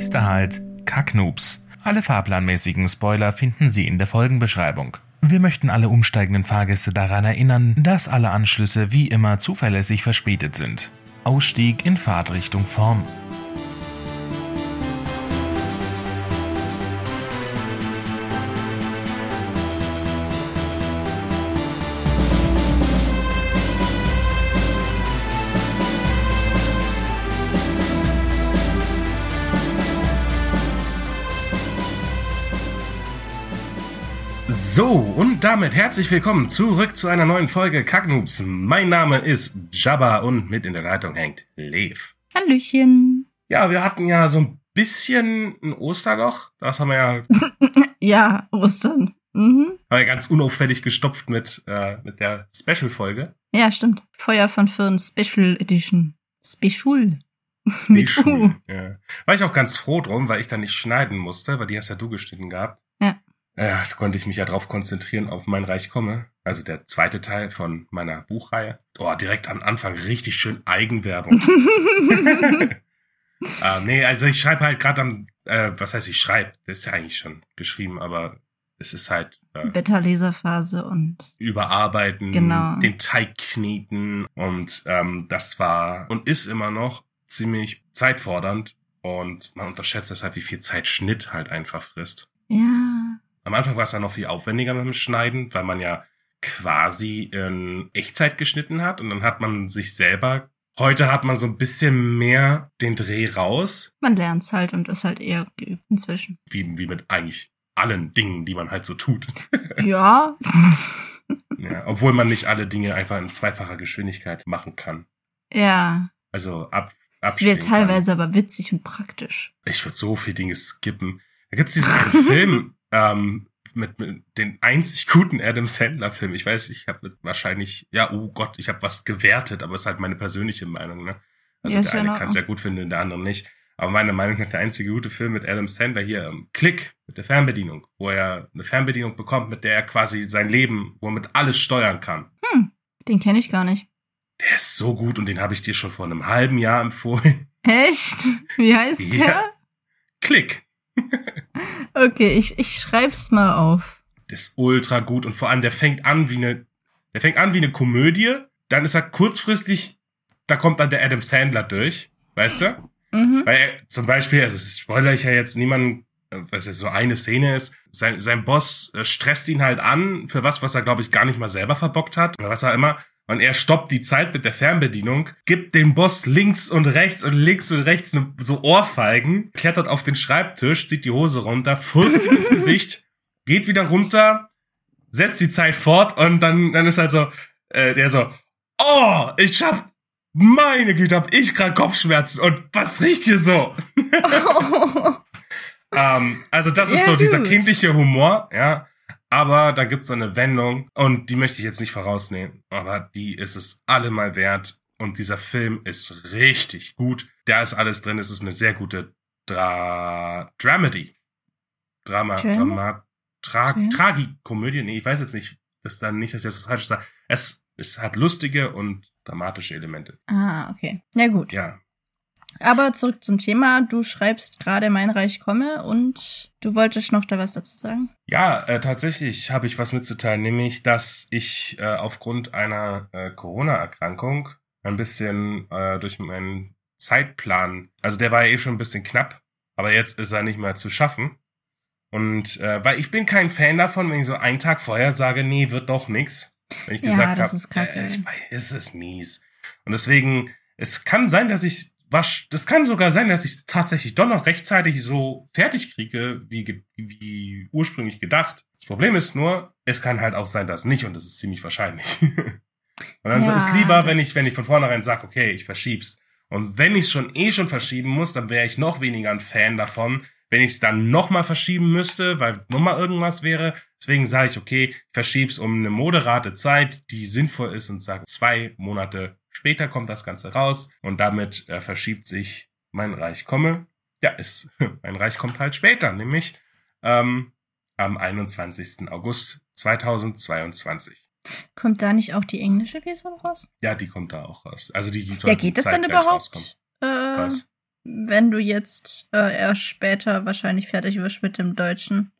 Nächster Halt, Kacknoobs. Alle fahrplanmäßigen Spoiler finden Sie in der Folgenbeschreibung. Wir möchten alle umsteigenden Fahrgäste daran erinnern, dass alle Anschlüsse wie immer zuverlässig verspätet sind. Ausstieg in Fahrtrichtung vorn. Und damit herzlich willkommen zurück zu einer neuen Folge Kacknoobs. Mein Name ist Jabba und mit in der Leitung hängt Lev. Hallöchen. Ja, wir hatten ja so ein bisschen ein Osterloch. Das haben wir ja, Ja, Ostern. Mhm. haben wir ganz unauffällig gestopft mit, äh, mit der Special-Folge. Ja, stimmt. Feuer von Firn Special Edition. Special. Special. Ja. War ich auch ganz froh drum, weil ich da nicht schneiden musste, weil die hast ja du geschnitten gehabt. Da konnte ich mich ja drauf konzentrieren auf mein Reich komme. Also der zweite Teil von meiner Buchreihe. Oh, direkt am Anfang richtig schön Eigenwerbung. äh, nee, also ich schreibe halt gerade am, äh, was heißt ich schreibe? Das ist ja eigentlich schon geschrieben, aber es ist halt äh, Beta-Leserphase und überarbeiten, Genau. den Teig kneten und ähm, das war und ist immer noch ziemlich zeitfordernd und man unterschätzt deshalb, wie viel Zeit Schnitt halt einfach frisst. ja. Am Anfang war es dann noch viel aufwendiger mit dem Schneiden, weil man ja quasi in Echtzeit geschnitten hat und dann hat man sich selber. Heute hat man so ein bisschen mehr den Dreh raus, Man lernt's halt und ist halt eher geübt inzwischen. wie, wie mit eigentlich allen Dingen, die man halt so tut. ja. ja, obwohl man nicht alle Dinge einfach in zweifacher Geschwindigkeit machen kann. ja. Also ab, Es wird abspielen kann. teilweise aber witzig und praktisch. Ich würde so viele Dinge skippen. Da gibt's diesen Film ähm, mit, mit den einzig guten Adam Sandler Film. Ich weiß, ich habe wahrscheinlich, ja, oh Gott, ich habe was gewertet, aber es ist halt meine persönliche Meinung. Ne? Also Ja, der eine kann es ja gut finden, der andere nicht. Aber meiner Meinung nach der einzige gute Film mit Adam Sandler hier, ähm, Klick mit der Fernbedienung, wo er eine Fernbedienung bekommt, mit der er quasi sein Leben, womit alles steuern kann. Hm. Den kenne ich gar nicht. Der ist so gut und den habe ich dir schon vor einem halben Jahr empfohlen. Echt? Wie heißt Ja. der? Klick. Okay, ich, ich schreib's mal auf. Das ist ultra gut und vor allem der fängt an wie eine, der fängt an wie eine Komödie, dann ist er kurzfristig, da kommt dann der Adam Sandler durch, weißt du? Mhm. Weil er zum Beispiel, also das spoiler ich ja jetzt niemanden, was jetzt so eine Szene ist, sein, sein Boss äh, stresst ihn halt an für was, was er glaube ich gar nicht mal selber verbockt hat oder was er immer. Und er stoppt die Zeit mit der Fernbedienung, gibt dem Boss links und rechts und links und rechts ne- so Ohrfeigen, klettert auf den Schreibtisch, zieht die Hose runter, furzt ihm ins Gesicht, geht wieder runter, setzt die Zeit fort und dann, dann ist halt so, äh, der so, oh, ich hab, meine Güte, hab ich grad Kopfschmerzen und was riecht hier so? Ähm, also das ist Ja, so dieser gut. kindliche Humor, ja. Aber da gibt's so eine Wendung und die möchte ich jetzt nicht vorausnehmen, aber die ist es allemal wert und dieser Film ist richtig gut. Da ist alles drin, es ist eine sehr gute Dra Dramedy. Drama, Drama? Drama, Tra Okay. Tragikomödie, nee, ich weiß jetzt nicht, das ist dann nicht, dass ich das falsch sage. Es, es hat lustige und dramatische Elemente. ah, okay. Ja, gut. Ja, Aber zurück zum Thema. Du schreibst gerade Mein Reich komme und du wolltest noch da was dazu sagen? Ja, äh, tatsächlich habe ich was mitzuteilen, nämlich, dass ich äh, aufgrund einer äh, Corona-Erkrankung ein bisschen äh, durch meinen Zeitplan, also der war ja eh schon ein bisschen knapp, aber jetzt ist er nicht mehr zu schaffen. Und äh, weil ich bin kein Fan davon, wenn ich so einen Tag vorher sage, nee, wird doch nix. Wenn ich Ja, gesagt das habe, äh, ich weiß, es ist mies. Und deswegen, es kann sein, dass ich was, das kann sogar sein, dass ich tatsächlich doch noch rechtzeitig so fertig kriege, wie, wie ursprünglich gedacht. Das Problem ist nur, es kann halt auch sein, dass nicht und das ist ziemlich wahrscheinlich. und dann Ja, ist es lieber, wenn ich, wenn ich von vornherein sage, okay, ich verschieb's. Und wenn ich schon eh schon verschieben muss, dann wäre ich noch weniger ein Fan davon, wenn ich es dann nochmal verschieben müsste, weil nochmal irgendwas wäre. Deswegen sage ich, okay, ich verschieb's um eine moderate Zeit, die sinnvoll ist und sage, zwei Monate später kommt das Ganze raus und damit äh, verschiebt sich mein Reich komme. Ja, es, mein Reich kommt halt später, nämlich ähm, am 21. August 2022. Kommt da nicht auch die englische Version raus? Ja, die kommt da auch raus. Also die Ja, soll geht das zeitgleich überhaupt? Äh, wenn du jetzt äh, erst später wahrscheinlich fertig wirst mit dem Deutschen.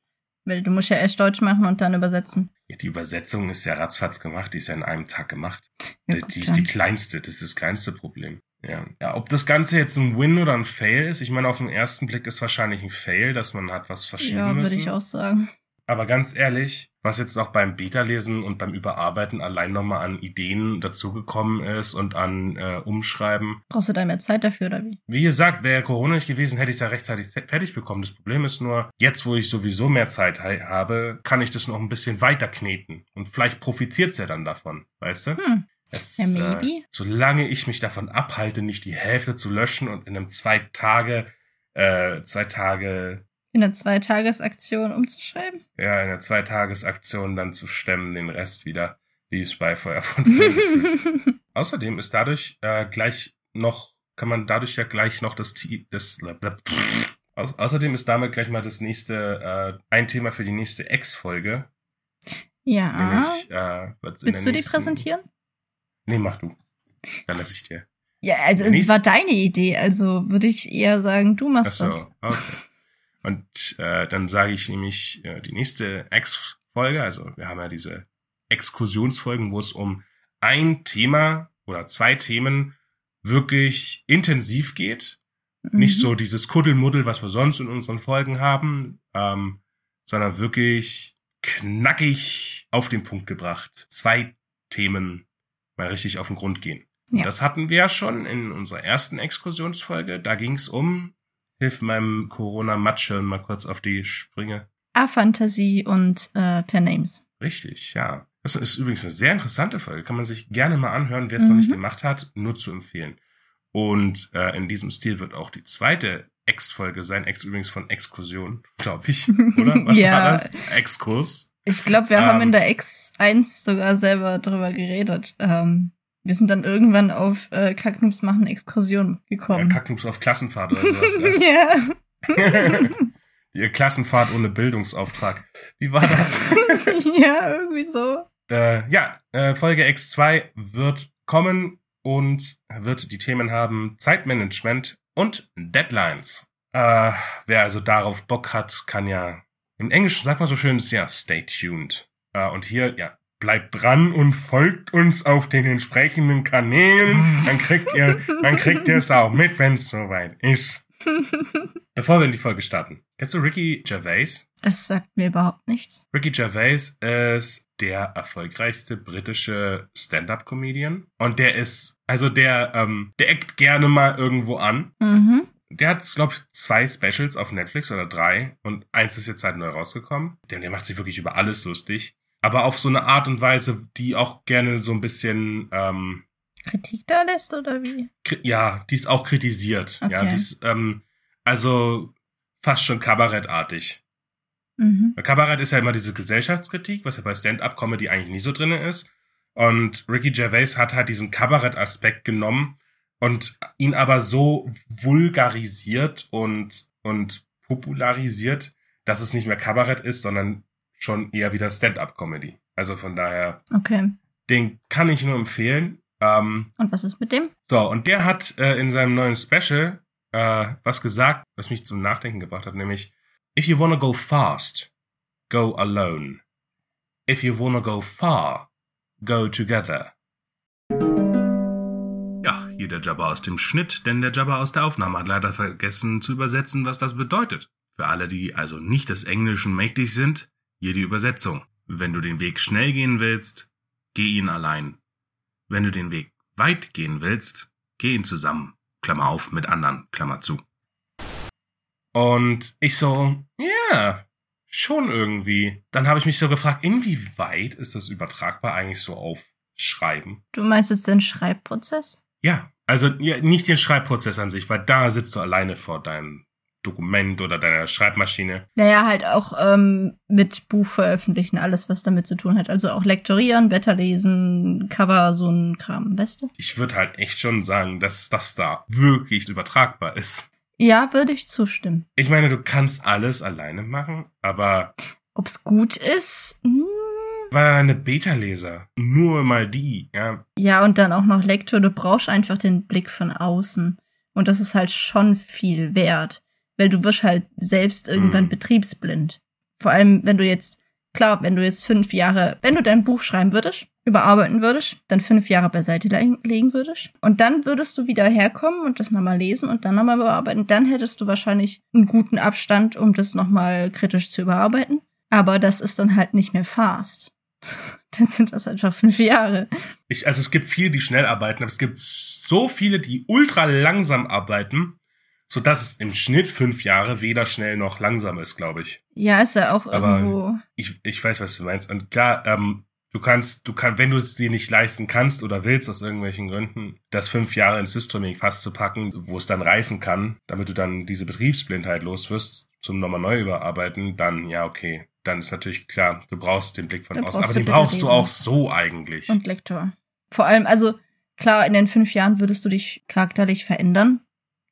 Weil du musst ja erst Deutsch machen und dann übersetzen. Ja, die Übersetzung ist ja ratzfatz gemacht, die ist ja in einem Tag gemacht. Ja, die die ist die kleinste, das ist das kleinste Problem. Ja. ja, ob das Ganze jetzt ein Win oder ein Fail ist, ich meine, auf den ersten Blick ist wahrscheinlich ein Fail, dass man hat was verschieben Ja, müssen. würde ich auch sagen. Aber ganz ehrlich, was jetzt auch beim Beta-Lesen und beim Überarbeiten allein nochmal an Ideen dazugekommen ist und an äh, Umschreiben. Brauchst du da mehr Zeit dafür oder wie? Wie gesagt, wäre Corona nicht gewesen, hätte ich es ja rechtzeitig fe- fertig bekommen. Das Problem ist nur, jetzt wo ich sowieso mehr Zeit habe, kann ich das noch ein bisschen weiter kneten. Und vielleicht profitiert's ja dann davon, weißt du? Hm. Es, Ja, maybe. Äh, solange ich mich davon abhalte, nicht die Hälfte zu löschen und in einem zwei Tage, äh, zwei Tage, In der Zweitagesaktion umzuschreiben? ja, in einer Zweitagesaktion dann zu stemmen, den Rest wieder, wie es bei Feuer von Fällen. Außerdem ist dadurch äh, gleich noch, kann man dadurch ja gleich noch das, das Au Außerdem ist damit gleich mal das nächste, äh, ein Thema für die nächste X-Folge. ja. Nämlich, äh, Willst der du die präsentieren? Nee, mach du. Dann lass ich dir. Ja, also es Nächst- war deine Idee, also würde ich eher sagen, du Ach machst so, das. okay. Und äh, dann sage ich nämlich äh, die nächste X-Folge, also wir haben ja diese Exkursionsfolgen, wo es um ein Thema oder zwei Themen wirklich intensiv geht. Nicht Mhm. so dieses Kuddelmuddel, was wir sonst in unseren Folgen haben, ähm, sondern wirklich knackig auf den Punkt gebracht. Zwei Themen mal richtig auf den Grund gehen. Ja. Das hatten wir ja schon in unserer ersten Exkursionsfolge. Da ging es um, hilf meinem Corona-Matsche mal kurz auf die Sprünge. A-Fantasie und äh, Per Names. Richtig, ja. Das ist übrigens eine sehr interessante Folge. Kann man sich gerne mal anhören, wer es noch nicht Mhm. gemacht hat, nur zu empfehlen. Und äh, in diesem Stil wird auch die zweite Ex-Folge sein. Ex übrigens von Exkursion, glaube ich. Oder? Was Ja. war das? Exkurs. Ich glaube, wir haben Ähm. in der X1 sogar selber drüber geredet. Ähm, wir sind dann irgendwann auf äh, Kacknoobs machen Exkursion Ja, gekommen. Kacknups auf Klassenfahrt oder sowas. ne? ja. Ihr Klassenfahrt ohne Bildungsauftrag. Wie war das? ja, irgendwie so. Äh, ja, äh, Folge X2 wird kommen und wird die Themen haben Zeitmanagement und Deadlines. Äh, wer also darauf Bock hat, kann ja im Englischen sagt man so schön, ist ja stay tuned. Äh, und hier, ja, bleibt dran und folgt uns auf den entsprechenden Kanälen. Dann kriegt ihr, dann kriegt ihr es auch mit, wenn es soweit ist. Bevor wir in die Folge starten, kennst du Ricky Gervais? Das sagt mir überhaupt nichts. Ricky Gervais ist der erfolgreichste britische Stand-up-Comedian und der ist, also der, ähm, der eckt gerne mal irgendwo an. Mhm. Der hat, glaube ich, zwei Specials auf Netflix oder drei und eins ist jetzt halt neu rausgekommen. Denn der macht sich wirklich über alles lustig, aber auf so eine Art und Weise, die auch gerne so ein bisschen, ähm, Kritik da lässt oder wie? ja, die ist auch kritisiert. Ja, Okay. die ist, ähm, also fast schon kabarettartig. Mhm. Kabarett ist ja immer diese Gesellschaftskritik, was ja bei Stand-up-Comedy eigentlich nicht so drinne ist. Und Ricky Gervais hat halt diesen Kabarett-Aspekt genommen und ihn aber so vulgarisiert und, und popularisiert, dass es nicht mehr Kabarett ist, sondern schon eher wieder Stand-up-Comedy. Also von daher, Okay. den kann ich nur empfehlen. Ähm, Und was ist mit dem? so, und der hat äh, in seinem neuen Special äh, was gesagt, was mich zum Nachdenken gebracht hat, nämlich If you wanna go fast, go alone. If you wanna go far, go together. Ja, hier der Jabba aus dem Schnitt, denn der Jabba aus der Aufnahme hat leider vergessen zu übersetzen, was das bedeutet. Für alle, die also nicht des Englischen mächtig sind, hier die Übersetzung. Wenn du den Weg schnell gehen willst, geh ihn allein. Wenn du den Weg weit gehen willst, geh ihn zusammen. Klammer auf, mit anderen, Klammer zu. Und ich so, ja, schon irgendwie. Dann habe ich mich so gefragt, inwieweit ist das übertragbar eigentlich so auf Schreiben? Du meinst jetzt den Schreibprozess? Ja, also ja, nicht den Schreibprozess an sich, weil da sitzt du alleine vor deinem Dokument oder deiner Schreibmaschine. Naja, halt auch ähm, mit Buch veröffentlichen, alles, was damit zu tun hat. Also auch lektorieren, Blätter lesen, Cover, so ein Kram, weißt du? Ich würde halt echt schon sagen, dass das da wirklich übertragbar ist. Ja, würde ich zustimmen. Ich meine, du kannst alles alleine machen, aber Ob's gut ist? Hm. war eine Beta-Leser. Nur mal die, ja. Ja, und dann auch noch Lektor. Du brauchst einfach den Blick von außen. Und das ist halt schon viel wert, weil du wirst halt selbst irgendwann Mhm. betriebsblind. Vor allem, wenn du jetzt, klar, wenn du jetzt fünf Jahre, wenn du dein Buch schreiben würdest, überarbeiten würdest, dann fünf Jahre beiseite le- legen würdest und dann würdest du wieder herkommen und das nochmal lesen und dann nochmal bearbeiten, dann hättest du wahrscheinlich einen guten Abstand, um das nochmal kritisch zu überarbeiten. Aber das ist dann halt nicht mehr fast. dann sind das einfach fünf Jahre. Ich, also es gibt viele, die schnell arbeiten, aber es gibt so viele, die ultra langsam arbeiten, so dass es im Schnitt fünf Jahre weder schnell noch langsam ist, glaube ich. Ja, ist ja auch Aber- irgendwo. Ich, ich weiß, was du meinst. Und klar, ähm, du kannst, du kannst, wenn du es dir nicht leisten kannst oder willst aus irgendwelchen Gründen, das fünf Jahre ins Systeming fast zu packen, wo es dann reifen kann, damit du dann diese Betriebsblindheit los wirst, zum nochmal neu überarbeiten, dann ja, okay. Dann ist natürlich klar, du brauchst den Blick von Dann außen. Aber du den brauchst du lesen. auch so eigentlich. Und Lektor. Vor allem, also klar, in den fünf Jahren würdest du dich charakterlich verändern,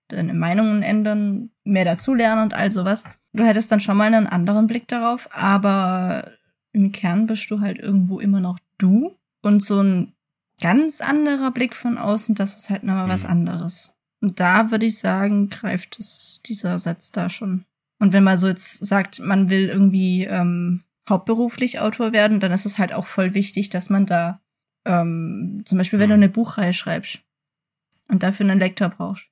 deine Meinungen ändern, mehr dazulernen und all sowas. Du hättest dann schon mal einen anderen Blick darauf, aber im Kern bist du halt irgendwo immer noch du. Und so ein ganz anderer Blick von außen, das ist halt nochmal was Mhm. anderes. Und da würde ich sagen, greift es dieser Satz da schon. Und wenn man so jetzt sagt, man will irgendwie ähm, hauptberuflich Autor werden, dann ist es halt auch voll wichtig, dass man da ähm, zum Beispiel, wenn du Mhm. eine Buchreihe schreibst und dafür einen Lektor brauchst,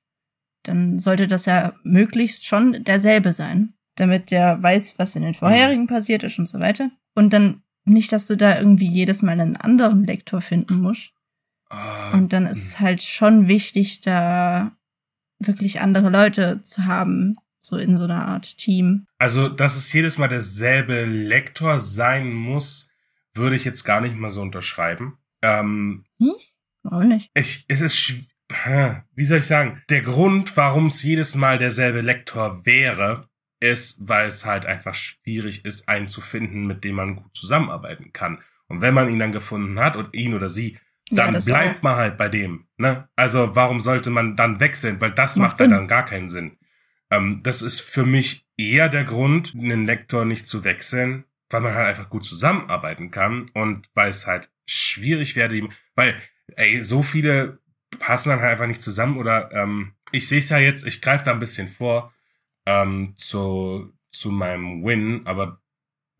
dann sollte das ja möglichst schon derselbe sein, damit der weiß, was in den vorherigen passiert ist und so weiter. Und dann nicht, dass du da irgendwie jedes Mal einen anderen Lektor finden musst. Ah, Und dann ist es halt schon wichtig, da wirklich andere Leute zu haben, so in so einer Art Team. Also, dass es jedes Mal derselbe Lektor sein muss, würde ich jetzt gar nicht mal so unterschreiben. Ähm, Warum nicht? ich, es ist, wie soll ich sagen, der Grund, warum es jedes Mal derselbe Lektor wäre, ist, weil es halt einfach schwierig ist, einen zu finden, mit dem man gut zusammenarbeiten kann. Und wenn man ihn dann gefunden hat und ihn oder sie, Ja, dann das bleibt auch. man halt bei dem. Ne? Also warum sollte man dann wechseln? Weil das Macht macht ja dann gar keinen Sinn. Ähm, das ist für mich eher der Grund, einen Lektor nicht zu wechseln, weil man halt einfach gut zusammenarbeiten kann und weil es halt schwierig werde, ihm- weil ey, so viele passen dann halt einfach nicht zusammen oder ähm, ich sehe es ja jetzt, ich greife da ein bisschen vor ähm, zu, zu meinem Win, aber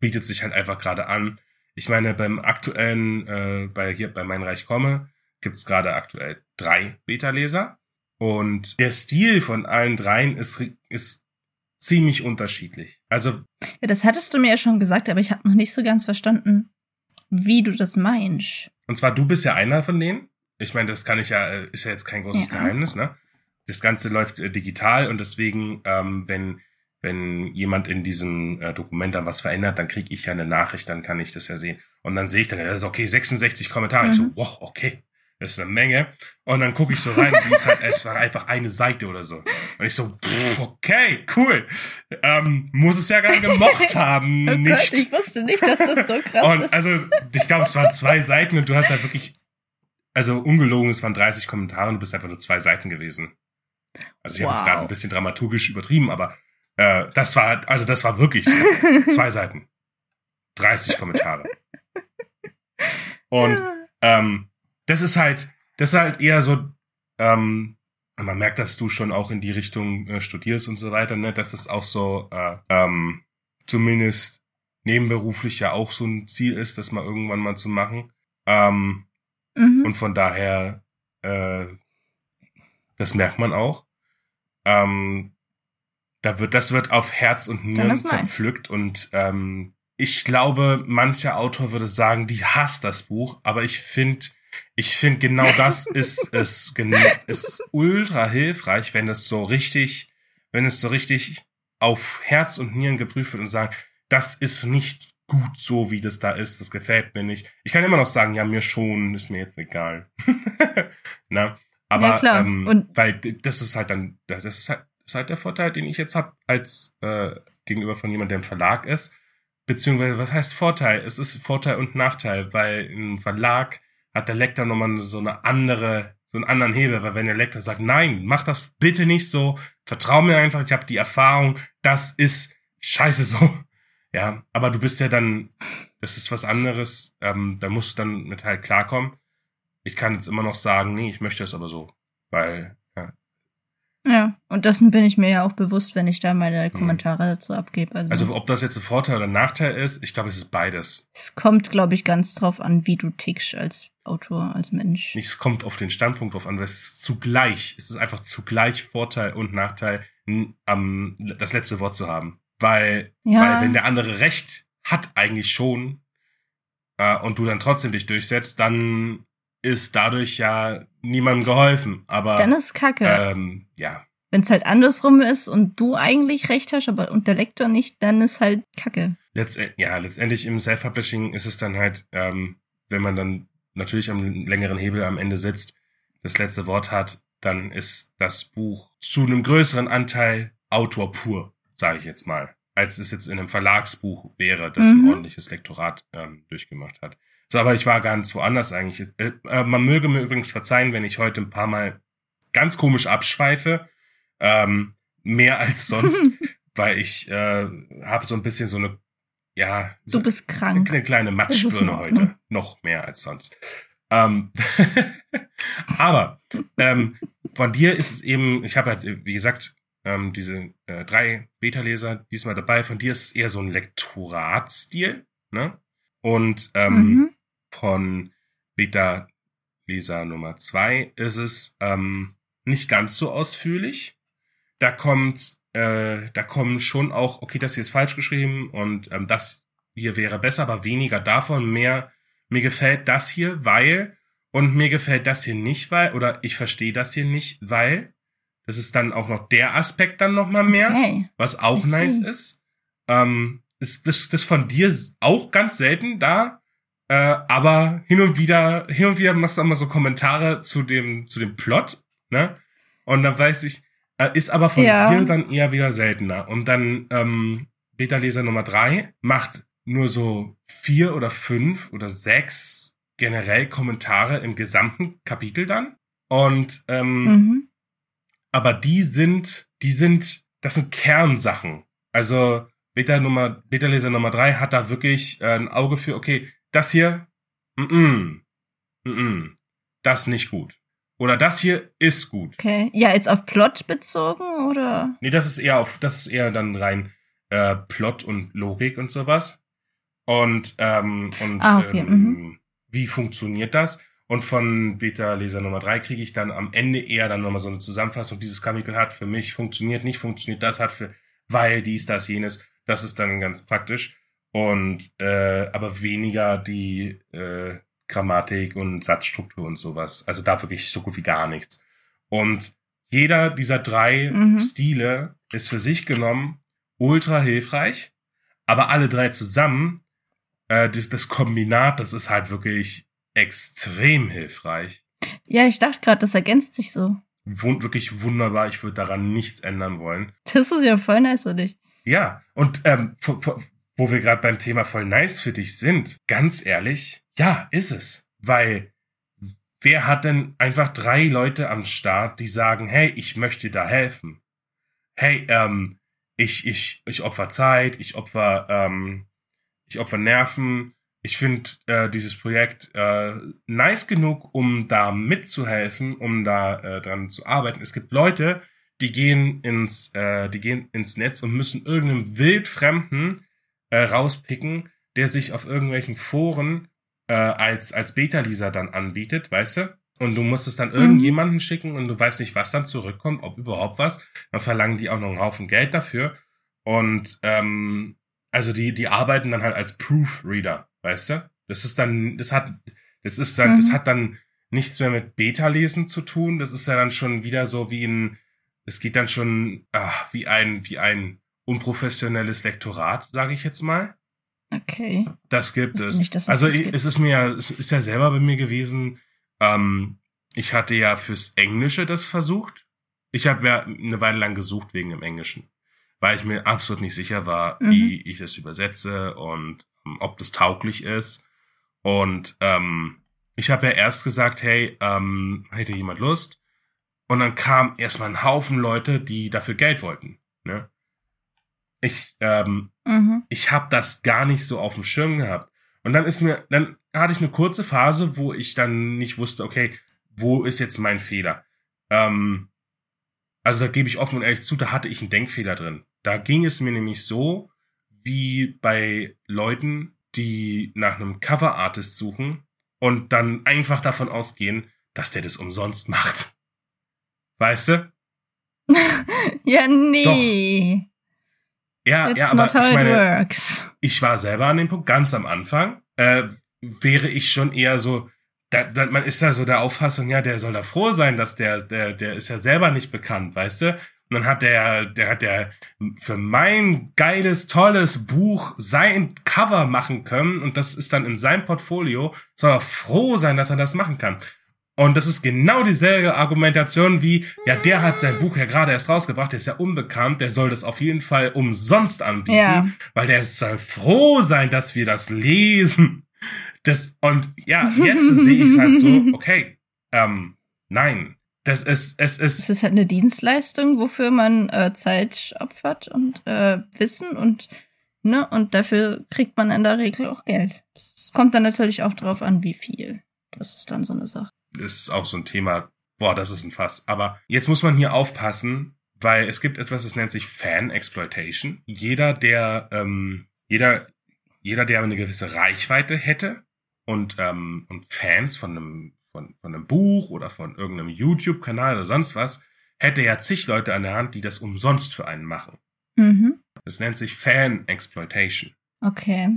bietet sich halt einfach gerade an. Ich meine, beim aktuellen, äh, bei hier bei Mein Reich komme, gibt's gerade aktuell drei Beta-Leser. Und der Stil von allen dreien ist, ist ziemlich unterschiedlich. Also, Ja, das hattest du mir ja schon gesagt, aber ich habe noch nicht so ganz verstanden, wie du das meinst. und zwar du bist ja einer von denen. Ich meine, das kann ich ja, äh, ist ja jetzt kein großes Ja. Geheimnis, ne? Das Ganze läuft äh, digital und deswegen, ähm, wenn, wenn jemand in diesem äh, Dokument dann was verändert, dann kriege ich ja eine Nachricht, dann kann ich das ja sehen. Und dann sehe ich dann, das ist okay, 66 Kommentare. Ich so, Mhm. wow, okay, das ist eine Menge. Und dann gucke ich so rein, die ist halt einfach, einfach eine Seite oder so. Und ich so, pff, okay, cool. Ähm, muss es ja gar gemocht haben, Oh Gott, nicht. ich wusste nicht, dass das so krass Und ist. also, ich glaube, es waren zwei Seiten und du hast halt wirklich, also ungelogen, es waren 30 Kommentare und du bist einfach nur zwei Seiten gewesen. Also ich habe Wow. es gerade ein bisschen dramaturgisch übertrieben, aber äh, das war, also das war wirklich zwei Seiten. 30 Kommentare. Und ähm, das ist halt, das ist halt eher so, ähm, man merkt, dass du schon auch in die Richtung äh, studierst und so weiter, ne, dass das auch so, äh, ähm, zumindest nebenberuflich ja auch so ein Ziel ist, das mal irgendwann mal zu machen. Ähm, mhm. und von daher, äh, das merkt man auch. Ähm, da wird, das wird auf Herz und Nieren ist nice. zerpflückt und ähm, ich glaube, mancher Autor würde sagen, die hasst das Buch, aber ich finde, ich finde genau das ist, gen- ist ultra hilfreich, wenn es so richtig, wenn es so richtig auf Herz und Nieren geprüft wird und sagen, das ist nicht gut so, wie das da ist, das gefällt mir nicht. Ich kann immer noch sagen, ja, mir schon, ist mir jetzt egal. Na, aber Ja, klar. Ähm, Und- weil das ist halt dann, das ist halt, ist halt der Vorteil, den ich jetzt habe als äh, gegenüber von jemandem, der im Verlag ist. Beziehungsweise, was heißt Vorteil? Es ist Vorteil und Nachteil, weil im Verlag hat der Lektor nochmal so eine andere, so einen anderen Hebel, weil wenn der Lektor sagt, nein, mach das bitte nicht so, vertrau mir einfach, ich habe die Erfahrung, das ist scheiße so. Ja, aber du bist ja dann, das ist was anderes, ähm, da musst du dann mit halt klarkommen. Ich kann jetzt immer noch sagen, nee, ich möchte es aber so, weil ja, Ja, und dessen bin ich mir ja auch bewusst, wenn ich da meine Kommentare mhm. dazu abgebe. Also, also ob das jetzt ein Vorteil oder ein Nachteil ist, ich glaube, es ist beides. Es kommt, glaube ich, ganz drauf an, wie du tickst als Autor, als Mensch. Es kommt auf den Standpunkt drauf an, es ist zugleich, es ist einfach zugleich Vorteil und Nachteil, um, das letzte Wort zu haben. Weil, ja. weil wenn der andere Recht hat eigentlich schon äh, und du dann trotzdem dich durchsetzt, dann ist dadurch ja niemandem geholfen. Aber dann ist Kacke. Ähm, ja. Wenn es halt andersrum ist und du eigentlich recht hast, aber und der Lektor nicht, dann ist halt Kacke. Letzt, ja, letztendlich im Self-Publishing ist es dann halt, ähm, wenn man dann natürlich am längeren Hebel am Ende sitzt, das letzte Wort hat, dann ist das Buch zu einem größeren Anteil Autor pur, sage ich jetzt mal, als es jetzt in einem Verlagsbuch wäre, das mhm. ein ordentliches Lektorat ähm, durchgemacht hat. So, aber ich war ganz woanders eigentlich. Äh, äh, man möge mir übrigens verzeihen, wenn ich heute ein paar Mal ganz komisch abschweife. Ähm, mehr als sonst, weil ich äh, habe so ein bisschen so eine, ja. So du bist krank. Eine kleine Matschbirne heute. Noch mehr als sonst. Ähm, aber ähm, von dir ist es eben, ich habe halt, wie gesagt, ähm, diese äh, drei Beta-Leser diesmal dabei. Von dir ist es eher so ein Lektoratstil, ne? Und ähm, mhm von Beta-Leser Nummer zwei ist es ähm, nicht ganz so ausführlich. Da kommt, äh, da kommen schon auch, okay, das hier ist falsch geschrieben und ähm, das hier wäre besser, aber weniger davon, mehr, mir gefällt das hier, weil, und mir gefällt das hier nicht, weil, oder ich verstehe das hier nicht, weil, das ist dann auch noch der Aspekt dann nochmal mehr, okay. was auch nice ist. Ähm, ist das, das von dir auch ganz selten da, äh, aber hin und wieder, hin und wieder machst du auch mal so Kommentare zu dem, zu dem Plot, ne? Und dann weiß ich, äh, ist aber von ja. dir dann eher wieder seltener. Und dann ähm, Beta-Leser Nummer drei macht nur so vier oder fünf oder sechs generell Kommentare im gesamten Kapitel dann. Und ähm, mhm. Aber die sind, die sind, das sind Kernsachen. Also Beta Nummer, Beta-Leser Nummer drei hat da wirklich äh, ein Auge für, okay, das hier, mm -mm, mm -mm, das nicht gut. Oder das hier ist gut. Okay. Ja, jetzt auf Plot bezogen oder? Nee, das ist eher auf, das ist eher dann rein äh, Plot und Logik und sowas. Und, ähm, und ah, okay. ähm, mhm. wie funktioniert das? Und von Beta-Leser Nummer drei kriege ich dann am Ende eher dann nochmal so eine Zusammenfassung. Dieses Kapitel hat für mich funktioniert, nicht funktioniert, das hat für, weil dies, das, jenes. Das ist dann ganz praktisch und äh, aber weniger die äh, Grammatik und Satzstruktur und sowas. Also da wirklich so gut wie gar nichts. Und jeder dieser drei mhm. Stile ist für sich genommen ultra hilfreich, aber alle drei zusammen, äh, das, das Kombinat, das ist halt wirklich extrem hilfreich. Ja, ich dachte gerade, das ergänzt sich so. Wund, wirklich wunderbar. Ich würde daran nichts ändern wollen. Das ist ja voll nice für dich. Ja, und ähm, wo wir gerade beim Thema voll nice für dich sind, ganz ehrlich, ja, ist es. Weil wer hat denn einfach drei Leute am Start, die sagen, hey, ich möchte da helfen. Hey, ähm, ich, ich, ich opfer Zeit, ich opfer, ähm, ich opfer Nerven. Ich finde äh, dieses Projekt äh, nice genug, um da mitzuhelfen, um da äh, dran zu arbeiten. Es gibt Leute, die gehen ins, äh, die gehen ins Netz und müssen irgendeinem wildfremden äh, rauspicken, der sich auf irgendwelchen Foren äh, als, als Beta-Leser dann anbietet, weißt du? Und du musst es dann mhm. irgendjemanden schicken und du weißt nicht, was dann zurückkommt, ob überhaupt was. Dann verlangen die auch noch einen Haufen Geld dafür. Und ähm, also die, die arbeiten dann halt als Proofreader, weißt du? Das ist dann, das hat, das ist dann, mhm. das hat dann nichts mehr mit Beta-Lesen zu tun. Das ist ja dann schon wieder so wie ein, es geht dann schon ach, wie ein, wie ein unprofessionelles Lektorat, sage ich jetzt mal. Okay. Das gibt es. Nicht, also es, gibt. ist mir ja, es ist ja selber bei mir gewesen. Ähm, ich hatte ja fürs Englische das versucht. Ich habe ja eine Weile lang gesucht wegen dem Englischen, weil ich mir absolut nicht sicher war, mhm. wie ich das übersetze und ob das tauglich ist. Und ähm, ich habe ja erst gesagt, hey, ähm, hätte jemand Lust? Und dann kam erstmal ein Haufen Leute, die dafür Geld wollten. Ne? ich, ähm, mhm. ich habe das gar nicht so auf dem Schirm gehabt. Und dann ist mir, dann hatte ich eine kurze Phase, wo ich dann nicht wusste, okay, wo ist jetzt mein Fehler? Ähm, Also da gebe ich offen und ehrlich zu, da hatte ich einen Denkfehler drin. Da ging es mir nämlich so, wie bei Leuten, die nach einem Cover-Artist suchen und dann einfach davon ausgehen, dass der das umsonst macht. Weißt du? ja, nee. Doch. Ja, That's ja, aber ich meine, works. ich war selber an dem Punkt, ganz am Anfang, äh, wäre ich schon eher so, da, da, man ist da so der Auffassung, ja, der soll da froh sein, dass der, der, der ist ja selber nicht bekannt, weißt du? Und dann hat der, der hat der für mein geiles, tolles Buch sein Cover machen können und das ist dann in seinem Portfolio, soll er froh sein, dass er das machen kann. Und das ist genau dieselbe Argumentation wie, ja, der hat sein Buch ja gerade erst rausgebracht, der ist ja unbekannt, der soll das auf jeden Fall umsonst anbieten, Ja. weil der soll froh sein, dass wir das lesen. Das, und ja, jetzt sehe ich halt so, okay, ähm, nein, das ist, es Es ist, ist halt eine Dienstleistung, wofür man äh, Zeit opfert und äh, Wissen und ne und dafür kriegt man in der Regel auch Geld. Es kommt dann natürlich auch drauf an, wie viel. Das ist dann so eine Sache. ist auch so ein Thema, boah, das ist ein Fass. Aber jetzt muss man hier aufpassen, weil es gibt etwas, das nennt sich Fan Exploitation. Jeder, der, ähm, jeder, jeder, der eine gewisse Reichweite hätte und, ähm, und Fans von einem, von, von einem Buch oder von irgendeinem YouTube-Kanal oder sonst was, hätte ja zig Leute an der Hand, die das umsonst für einen machen. Mhm. Das nennt sich Fan Exploitation. Okay.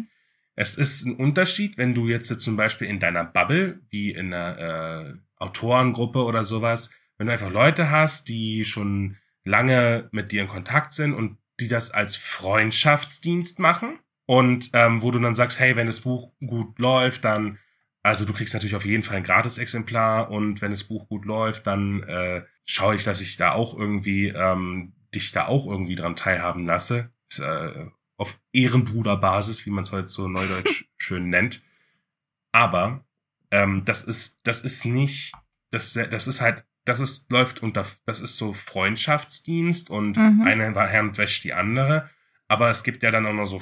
Es ist ein Unterschied, wenn du jetzt zum Beispiel in deiner Bubble, wie in einer äh, Autorengruppe oder sowas, wenn du einfach Leute hast, die schon lange mit dir in Kontakt sind und die das als Freundschaftsdienst machen und ähm, wo du dann sagst, hey, wenn das Buch gut läuft, dann, also du kriegst natürlich auf jeden Fall ein Gratis-Exemplar und wenn das Buch gut läuft, dann äh, schaue ich, dass ich da auch irgendwie ähm, dich da auch irgendwie dran teilhaben lasse. Ist, äh, auf Ehrenbruderbasis, wie man es heute so neudeutsch schön nennt. Aber ähm, das ist, das ist nicht, das, das ist halt, das ist, läuft unter, das ist so Freundschaftsdienst und Mhm. eine Hand wäscht die andere. Aber es gibt ja dann auch noch so,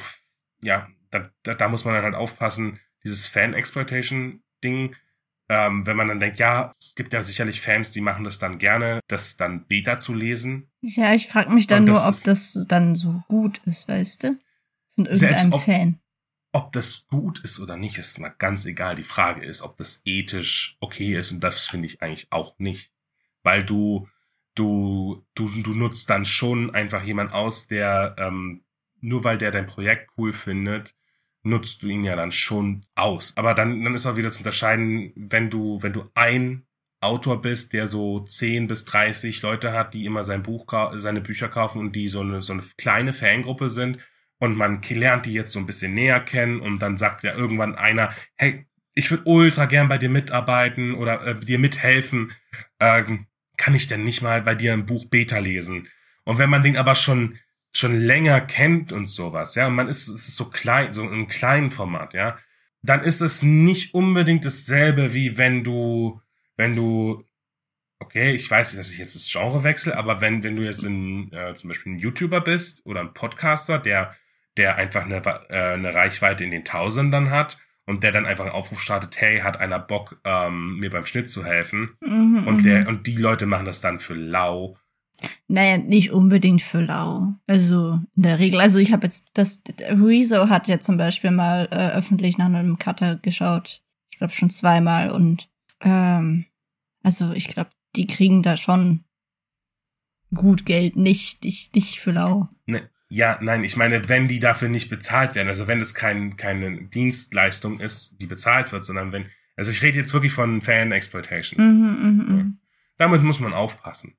ja, da, da, da muss man dann halt aufpassen, dieses Fan-Exploitation-Ding, ähm, wenn man dann denkt, ja, es gibt ja sicherlich Fans, die machen das dann gerne, das dann Beta zu lesen. Ja, ich frage mich dann nur, ob das dann so gut ist, weißt du? Von irgendeinem ob- Fan. Ob das gut ist oder nicht, ist mal ganz egal. Die Frage ist, ob das ethisch okay ist und das finde ich eigentlich auch nicht. Weil du, du, du, du nutzt dann schon einfach jemand aus, der, ähm, nur weil der dein Projekt cool findet, nutzt du ihn ja dann schon aus. Aber dann, dann ist auch wieder zu unterscheiden, wenn du, wenn du ein Autor bist, der so 10 bis 30 Leute hat, die immer sein Buch, seine Bücher kaufen und die so eine, so eine kleine Fangruppe sind und man lernt die jetzt so ein bisschen näher kennen und dann sagt ja irgendwann einer, hey, ich würde ultra gern bei dir mitarbeiten oder äh, dir mithelfen. Ähm, kann ich denn nicht mal bei dir ein Buch Beta lesen? Und wenn man den aber schon schon länger kennt und sowas, ja, und man ist, es ist so klein, so im kleinen Format, ja, dann ist es nicht unbedingt dasselbe, wie wenn du, wenn du, okay, ich weiß nicht, dass ich jetzt das Genre wechsle, aber wenn, wenn du jetzt ein, äh, zum Beispiel ein YouTuber bist oder ein Podcaster, der, der einfach eine, äh, eine Reichweite in den Tausendern hat und der dann einfach einen Aufruf startet, hey, hat einer Bock, ähm, mir beim Schnitt zu helfen? Mhm, Und mhm. der, und die Leute machen das dann für lau. Naja, nicht unbedingt für lau. Also in der Regel. Also ich habe jetzt das Rezo hat ja zum Beispiel mal äh, öffentlich nach einem Cutter geschaut. Ich glaube schon zweimal und ähm, also ich glaube, die kriegen da schon gut Geld, nicht nicht nicht für lau. Ne, ja, nein, ich meine, wenn die dafür nicht bezahlt werden, also wenn es kein, keine Dienstleistung ist, die bezahlt wird, sondern wenn, also ich rede jetzt wirklich von Fan-Exploitation. Mhm, mhm, mhm. Damit muss man aufpassen.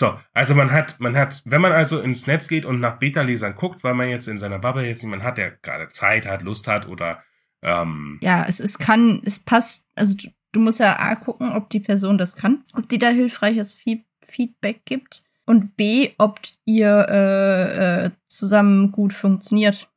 So, also man hat, man hat, wenn man also ins Netz geht und nach Beta-Lesern guckt, weil man jetzt in seiner Bubble jetzt jemanden hat, der gerade Zeit hat, Lust hat oder ähm, Ja, es, es kann, es passt, also du, du musst ja A gucken, ob die Person das kann, ob die da hilfreiches Feed, Feedback gibt und B, ob ihr äh, äh, zusammen gut funktioniert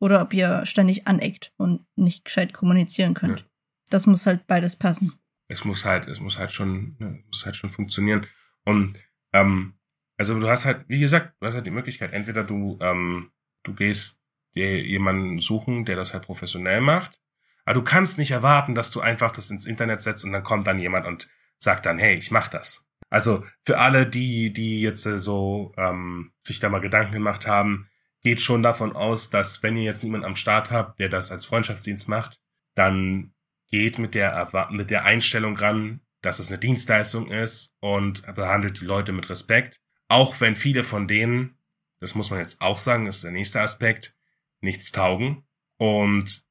oder ob ihr ständig aneckt und nicht gescheit kommunizieren könnt. Ja. Das muss halt beides passen. es muss halt, es muss halt schon, ne, muss halt schon funktionieren. Und ähm, also du hast halt, wie gesagt, du hast halt die Möglichkeit, entweder du, ähm, du gehst dir jemanden suchen, der das halt professionell macht, aber du kannst nicht erwarten, dass du einfach das ins Internet setzt und dann kommt dann jemand und sagt dann, hey, ich mach das. Also für alle, die, die jetzt äh, so ähm, sich da mal Gedanken gemacht haben, geht schon davon aus, dass wenn ihr jetzt niemanden am Start habt, der das als Freundschaftsdienst macht, dann geht mit der, mit der Einstellung ran, dass es eine Dienstleistung ist und behandelt die Leute mit Respekt. Auch wenn viele von denen, das muss man jetzt auch sagen, ist der nächste Aspekt, nichts taugen und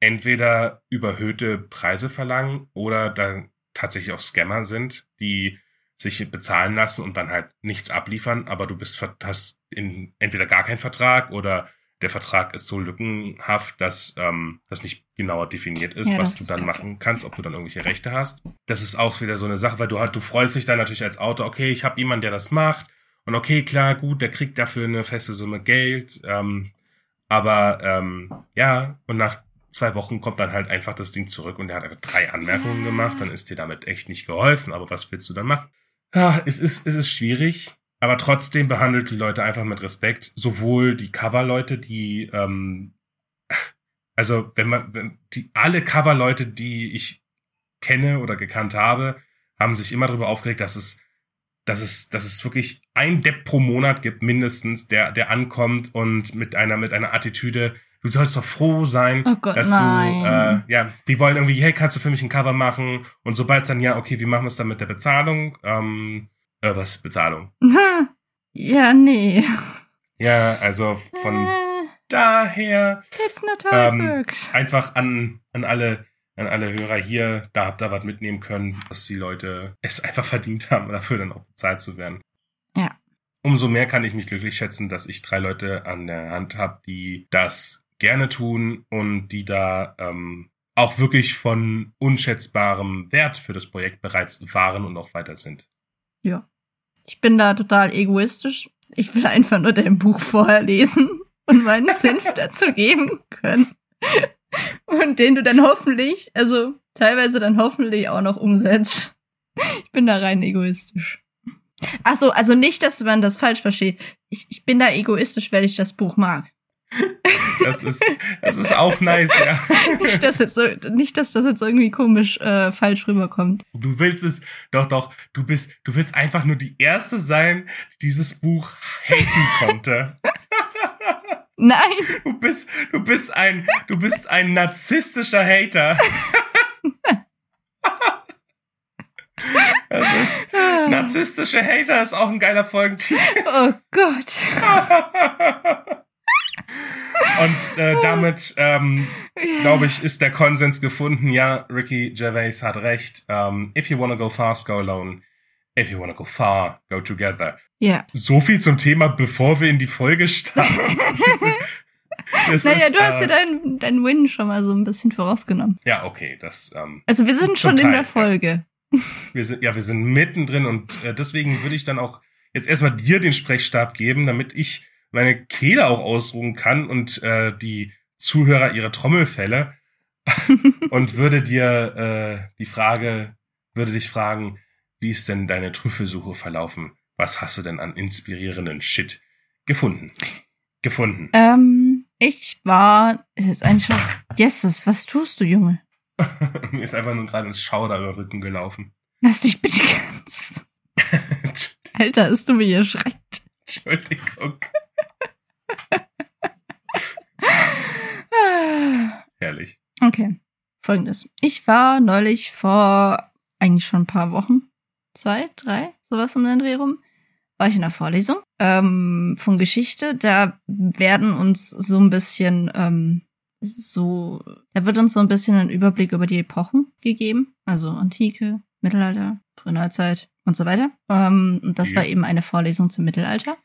entweder überhöhte Preise verlangen oder dann tatsächlich auch Scammer sind, die sich bezahlen lassen und dann halt nichts abliefern, aber du bist hast in, entweder gar keinen Vertrag oder der Vertrag ist so lückenhaft, dass ähm, das nicht genauer definiert ist, ja, was du dann machen kannst, ob du dann irgendwelche Rechte hast. Das ist auch wieder so eine Sache, weil du halt, du freust dich dann natürlich als Autor, okay, ich habe jemanden, der das macht und okay, klar, gut, der kriegt dafür eine feste Summe Geld, ähm, aber ähm, ja, und nach zwei Wochen kommt dann halt einfach das Ding zurück und er hat einfach drei Anmerkungen gemacht, dann ist dir damit echt nicht geholfen, aber was willst du dann machen? Ja, es ist, es ist schwierig, aber trotzdem behandelt die Leute einfach mit Respekt. Sowohl die Cover-Leute, die, ähm, also wenn man, wenn die alle Cover-Leute, die ich kenne oder gekannt habe, haben sich immer darüber aufgeregt, dass es, dass es, dass es wirklich ein Depp pro Monat gibt, mindestens, der, der ankommt und mit einer, mit einer Attitüde, du sollst doch froh sein, oh Gott, dass nein. du, äh, ja, die wollen irgendwie, hey, kannst du für mich ein Cover machen? Und sobald es dann, ja, okay, wie machen wir es dann mit der Bezahlung? Ähm, äh, was, Bezahlung? ja, nee. Ja, also von äh, daher That's not how ähm, it works. einfach an, an alle an alle Hörer hier, da habt ihr was mitnehmen können, dass die Leute es einfach verdient haben, dafür dann auch bezahlt zu werden. Ja. Umso mehr kann ich mich glücklich schätzen, dass ich drei Leute an der Hand habe, die das gerne tun und die da ähm, auch wirklich von unschätzbarem Wert für das Projekt bereits waren und auch weiter sind. Ja. Ich bin da total egoistisch. Ich will einfach nur dein Buch vorher lesen und meinen Senf dazu geben können. Und den du dann hoffentlich, also teilweise dann hoffentlich auch noch umsetzt. Ich bin da rein egoistisch. Ach so, also nicht, dass man das falsch versteht. Ich, ich bin da egoistisch, weil ich das Buch mag. Das ist, das ist auch nice, ja. Nicht, dass, jetzt so, nicht, dass das jetzt irgendwie komisch äh, falsch rüberkommt. Du willst es, doch, doch, du bist, du willst einfach nur die Erste sein, die dieses Buch haten konnte. Nein. Du bist, du bist ein, du bist ein narzisstischer Hater. Das ist, narzisstische Hater ist auch ein geiler Folgentitel. Oh Gott. Und äh, damit, ähm, glaube ich, ist der Konsens gefunden. Ja, Ricky Gervais hat recht. Um, ähm, if you wanna go fast, go alone. If you wanna go far, go together. Ja. Yeah. So viel zum Thema, bevor wir in die Folge starten. das naja, ist, du hast äh, ja deinen dein Win schon mal so ein bisschen vorausgenommen. Ja, okay, das. Ähm, also wir sind schon Teil, in der Folge. Ja. Wir sind, ja, wir sind mittendrin und äh, deswegen würde ich dann auch jetzt erstmal dir den Sprechstab geben, damit ich meine Kehle auch ausruhen kann und äh, die Zuhörer ihre Trommelfälle und würde dir äh, die Frage, würde dich fragen, wie ist denn deine Trüffelsuche verlaufen? Was hast du denn an inspirierenden Shit gefunden? Gefunden. Ähm, ich war, ist jetzt eigentlich schon, Jesus, was tust du, Junge? Mir ist einfach nur gerade ein Schauder über den Rücken gelaufen. Lass dich bitte ganz. Alter, ist du mir erschreckt. Entschuldigung. Herrlich. Okay. Folgendes. Ich war neulich vor eigentlich schon ein paar Wochen, zwei, drei, sowas um den Dreh rum, war ich in der Vorlesung ähm, von Geschichte. Da werden uns so ein bisschen ähm, so, da wird uns so ein bisschen ein Überblick über die Epochen gegeben, also Antike, Mittelalter, Frühe Neuzeit und so weiter. Ähm, und das ja. war eben eine Vorlesung zum Mittelalter.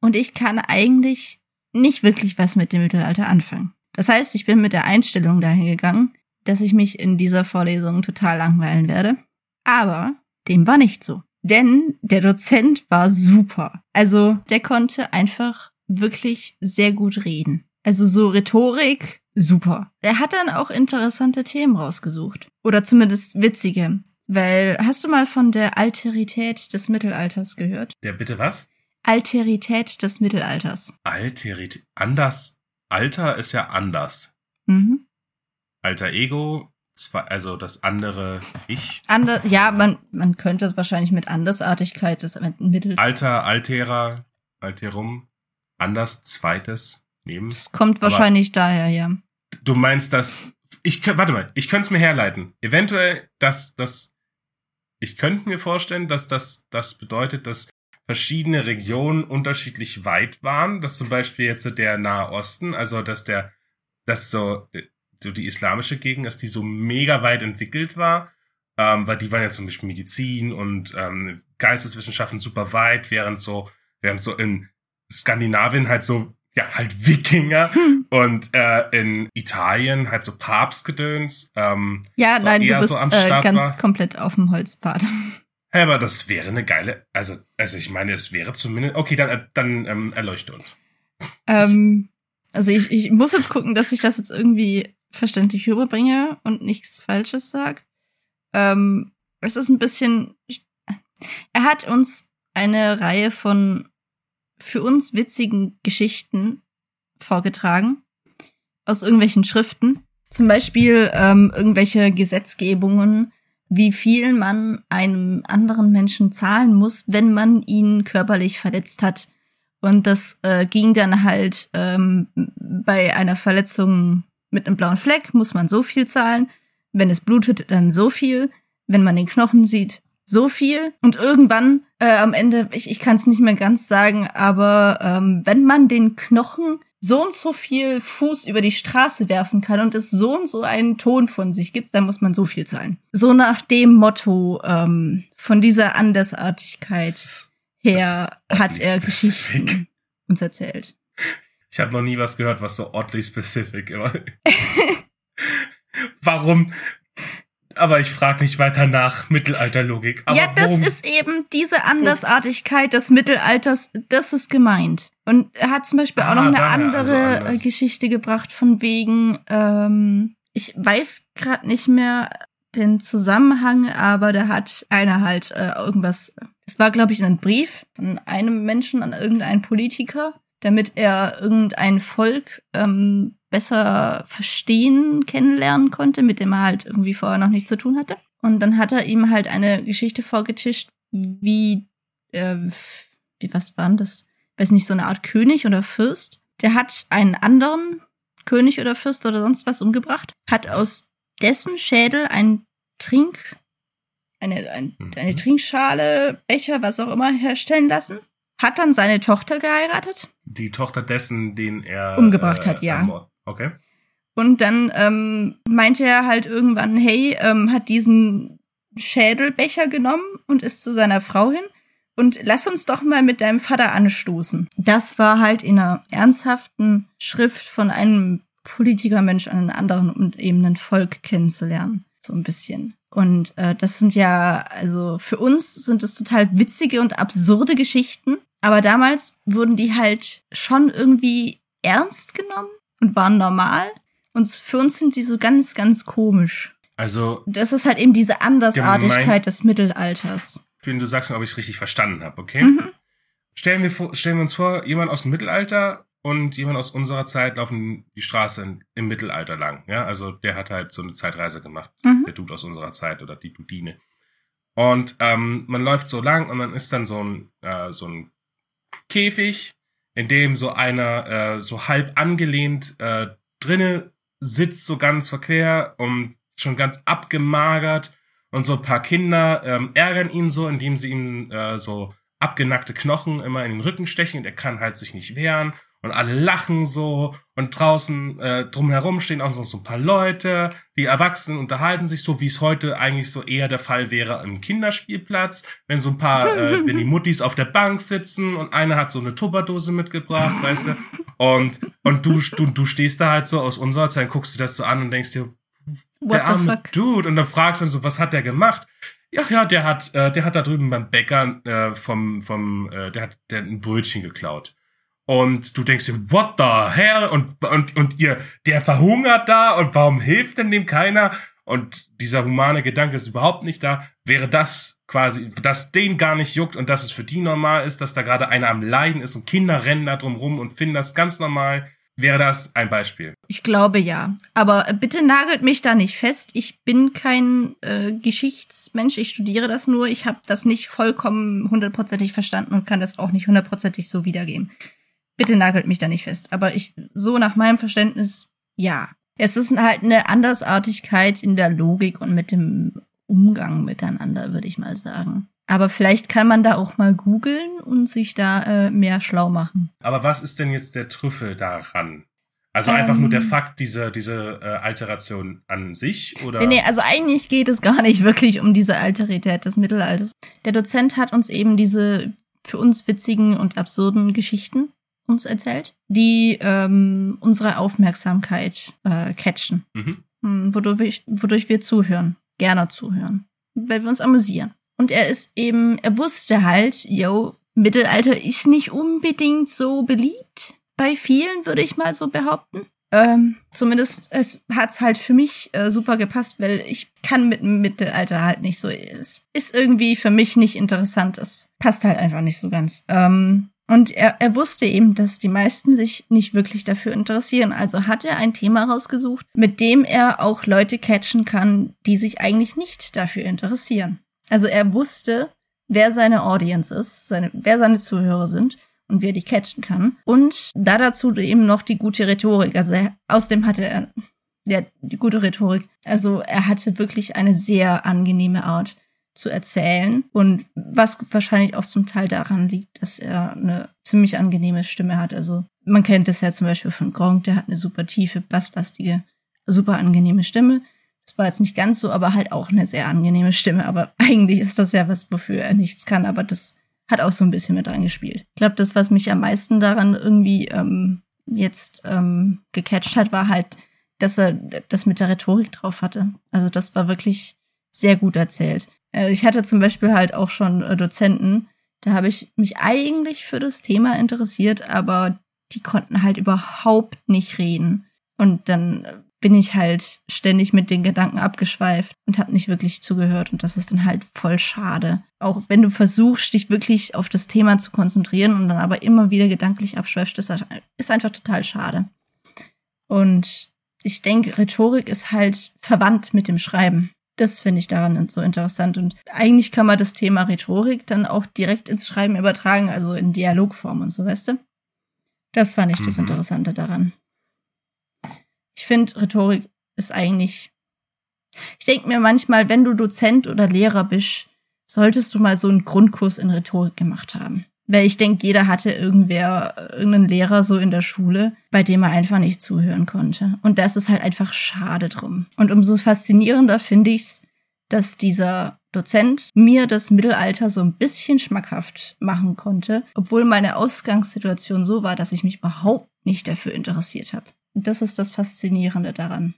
Und ich kann eigentlich nicht wirklich was mit dem Mittelalter anfangen. Das heißt, ich bin mit der Einstellung dahin gegangen, dass ich mich in dieser Vorlesung total langweilen werde. Aber dem war nicht so. Denn der Dozent war super. Also der konnte einfach wirklich sehr gut reden. Also so Rhetorik, super. Er hat dann auch interessante Themen rausgesucht. Oder zumindest witzige. Weil, hast du mal von der Alterität des Mittelalters gehört? Der bitte was? Alterität des Mittelalters. Alterität. Anders. Alter ist ja anders. Mhm. Alter Ego, also das andere Ich. Ander, ja, man, man könnte es wahrscheinlich mit Andersartigkeit des Mittels. Alter, Altera, Alterum, anders, zweites nehmen. Das kommt wahrscheinlich Aber daher, ja. Du meinst, dass ich warte mal, ich könnte es mir herleiten. Eventuell, dass das ich könnte mir vorstellen, dass das das bedeutet, dass verschiedene Regionen unterschiedlich weit waren, dass zum Beispiel jetzt der Nahe Osten, also dass der, dass so so die islamische Gegend, dass die so mega weit entwickelt war, ähm, weil die waren ja zum Beispiel Medizin und ähm, Geisteswissenschaften super weit, während so, während so in Skandinavien halt so, ja, halt Wikinger hm. und äh, in Italien halt so Papstgedöns. Ähm, ja, so nein, du bist so äh, ganz war. komplett auf dem Holzpfad. Ja, aber das wäre eine geile, also, also ich meine, es wäre zumindest, okay, dann, äh, dann ähm, erleuchte uns. Ähm, also ich, ich muss jetzt gucken, dass ich das jetzt irgendwie verständlich rüberbringe und nichts Falsches sag. Ähm, es ist ein bisschen. Er hat uns eine Reihe von für uns witzigen Geschichten vorgetragen aus irgendwelchen Schriften. Zum Beispiel ähm, irgendwelche Gesetzgebungen, wie viel man einem anderen Menschen zahlen muss, wenn man ihn körperlich verletzt hat. Und das äh, ging dann halt ähm, bei einer Verletzung mit einem blauen Fleck muss man so viel zahlen. Wenn es blutet, dann so viel. Wenn man den Knochen sieht, so viel. Und irgendwann äh, am Ende, ich, ich kann es nicht mehr ganz sagen, aber ähm, wenn man den Knochen so und so viel Fuß über die Straße werfen kann und es so und so einen Ton von sich gibt, dann muss man so viel zahlen. So nach dem Motto ähm, von dieser Andersartigkeit ist, her hat er Geschichten uns erzählt. Ich habe noch nie was gehört, was so oddly specific immer. Warum? Aber ich frage nicht weiter nach Mittelalterlogik. Aber ja, das ist eben diese Andersartigkeit des Mittelalters, das ist gemeint. Und er hat zum Beispiel ah, auch noch eine andere also Geschichte gebracht von wegen, ähm, ich weiß gerade nicht mehr den Zusammenhang, aber da hat einer halt äh, irgendwas, es war glaube ich ein Brief von einem Menschen an irgendeinen Politiker damit er irgendein Volk ähm, besser verstehen, kennenlernen konnte, mit dem er halt irgendwie vorher noch nichts zu tun hatte. Und dann hat er ihm halt eine Geschichte vorgetischt, wie, äh, wie was war denn das? Ich weiß nicht, so eine Art König oder Fürst. Der hat einen anderen König oder Fürst oder sonst was umgebracht, hat aus dessen Schädel ein Trink, eine, ein, eine mhm. Trinkschale, Becher, was auch immer herstellen lassen hat dann seine Tochter geheiratet. Die Tochter dessen, den er umgebracht äh, hat, ja. Okay. Und dann ähm, meinte er halt irgendwann, hey, ähm, hat diesen Schädelbecher genommen und ist zu seiner Frau hin und lass uns doch mal mit deinem Vater anstoßen. Das war halt in einer ernsthaften Schrift von einem Politikermensch an einem anderen, um eben ein Volk kennenzulernen. So ein bisschen. Und äh, das sind ja, also für uns sind es total witzige und absurde Geschichten. Aber damals wurden die halt schon irgendwie ernst genommen und waren normal. Und für uns sind die so ganz, ganz komisch. Also. Das ist halt eben diese Andersartigkeit gemein, des Mittelalters. Wenn du sagst, ob ich es richtig verstanden habe, okay? Mhm. Stellen, wir stellen wir uns vor, jemand aus dem Mittelalter und jemand aus unserer Zeit laufen die Straße im Mittelalter lang. Ja, also der hat halt so eine Zeitreise gemacht. Mhm. Der Dude aus unserer Zeit oder die Dudine. Und ähm, man läuft so lang und dann ist dann so ein, äh, so ein Käfig, in dem so einer äh, so halb angelehnt äh, drinne sitzt, so ganz verquer und schon ganz abgemagert. Und so ein paar Kinder ähm, ärgern ihn so, indem sie ihm äh, so abgenackte Knochen immer in den Rücken stechen und er kann halt sich nicht wehren und alle lachen so und draußen äh, drumherum stehen auch noch so ein paar Leute, die Erwachsenen unterhalten sich so, wie es heute eigentlich so eher der Fall wäre im Kinderspielplatz, wenn so ein paar, äh, wenn die Muttis auf der Bank sitzen und einer hat so eine Tupperdose mitgebracht, weißt du, und und du du du stehst da halt so aus unserer Zeit, guckst du das so an und denkst dir, What der arme Dude, und dann fragst du dann so, was hat der gemacht? Ja, ja, der hat, äh, der hat da drüben beim Bäcker äh, vom, vom, äh, der hat, der hat ein Brötchen geklaut. Und du denkst dir, what the hell? Und, und, und ihr, der verhungert da und warum hilft denn dem keiner? Und dieser humane Gedanke ist überhaupt nicht da. Wäre das quasi, dass den gar nicht juckt und dass es für die normal ist, dass da gerade einer am Leiden ist und Kinder rennen da drum rum und finden das ganz normal, wäre das ein Beispiel. Ich glaube ja. Aber bitte nagelt mich da nicht fest. Ich bin kein äh, Geschichtsmensch. Ich studiere das nur. Ich habe das nicht vollkommen hundertprozentig verstanden und kann das auch nicht hundertprozentig so wiedergeben. Bitte nagelt mich da nicht fest. Aber ich, so nach meinem Verständnis, ja. Es ist halt eine Andersartigkeit in der Logik und mit dem Umgang miteinander, würde ich mal sagen. Aber vielleicht kann man da auch mal googeln und sich da äh, mehr schlau machen. Aber was ist denn jetzt der Trüffel daran? Also einfach nur der ähm. Fakt, diese, diese äh, Alteration an sich, oder? Nee, nee, also eigentlich geht es gar nicht wirklich um diese Alterität des Mittelalters. Der Dozent hat uns eben diese für uns witzigen und absurden Geschichten uns erzählt, die ähm, unsere Aufmerksamkeit äh, catchen. Mhm. Hm, wodurch, wodurch wir zuhören, gerne zuhören, weil wir uns amüsieren. Und er ist eben, er wusste halt, yo, Mittelalter ist nicht unbedingt so beliebt. Bei vielen würde ich mal so behaupten. Ähm, zumindest es hat's halt für mich äh, super gepasst, weil ich kann mit dem Mittelalter halt nicht so. Es ist irgendwie für mich nicht interessant. Es passt halt einfach nicht so ganz. Ähm, und er, er wusste eben, dass die meisten sich nicht wirklich dafür interessieren. Also hat er ein Thema rausgesucht, mit dem er auch Leute catchen kann, die sich eigentlich nicht dafür interessieren. Also er wusste, wer seine Audience ist, seine, wer seine Zuhörer sind und wer die catchen kann. Und da dazu eben noch die gute Rhetorik. Also er, außerdem hatte er ja, die gute Rhetorik. Also er hatte wirklich eine sehr angenehme Art zu erzählen und was wahrscheinlich auch zum Teil daran liegt, dass er eine ziemlich angenehme Stimme hat. Also man kennt das ja zum Beispiel von Gronk, der hat eine super tiefe, basslastige, super angenehme Stimme. Das war jetzt nicht ganz so, aber halt auch eine sehr angenehme Stimme. Aber eigentlich ist das ja was, wofür er nichts kann. Aber das hat auch so ein bisschen mit reingespielt. Ich glaube, das, was mich am meisten daran irgendwie ähm, jetzt ähm, gecatcht hat, war halt, dass er das mit der Rhetorik drauf hatte. Also das war wirklich sehr gut erzählt. Äh, ich hatte zum Beispiel halt auch schon äh, Dozenten, da habe ich mich eigentlich für das Thema interessiert, aber die konnten halt überhaupt nicht reden. Und dann bin ich halt ständig mit den Gedanken abgeschweift und habe nicht wirklich zugehört. Und das ist dann halt voll schade. Auch wenn du versuchst, dich wirklich auf das Thema zu konzentrieren und dann aber immer wieder gedanklich abschweifst, das ist einfach total schade. Und ich denke, Rhetorik ist halt verwandt mit dem Schreiben. Das finde ich daran so interessant. Und eigentlich kann man das Thema Rhetorik dann auch direkt ins Schreiben übertragen, also in Dialogform und so, weißt du? Das fand ich mhm. das Interessante daran. Ich finde, Rhetorik ist eigentlich. Ich denke mir manchmal, wenn du Dozent oder Lehrer bist, solltest du mal so einen Grundkurs in Rhetorik gemacht haben. Weil ich denke, jeder hatte irgendwer, irgendeinen Lehrer so in der Schule, bei dem er einfach nicht zuhören konnte. Und das ist halt einfach schade drum. Und umso faszinierender finde ich's, dass dieser Dozent mir das Mittelalter so ein bisschen schmackhaft machen konnte, obwohl meine Ausgangssituation so war, dass ich mich überhaupt nicht dafür interessiert habe. Das ist das Faszinierende daran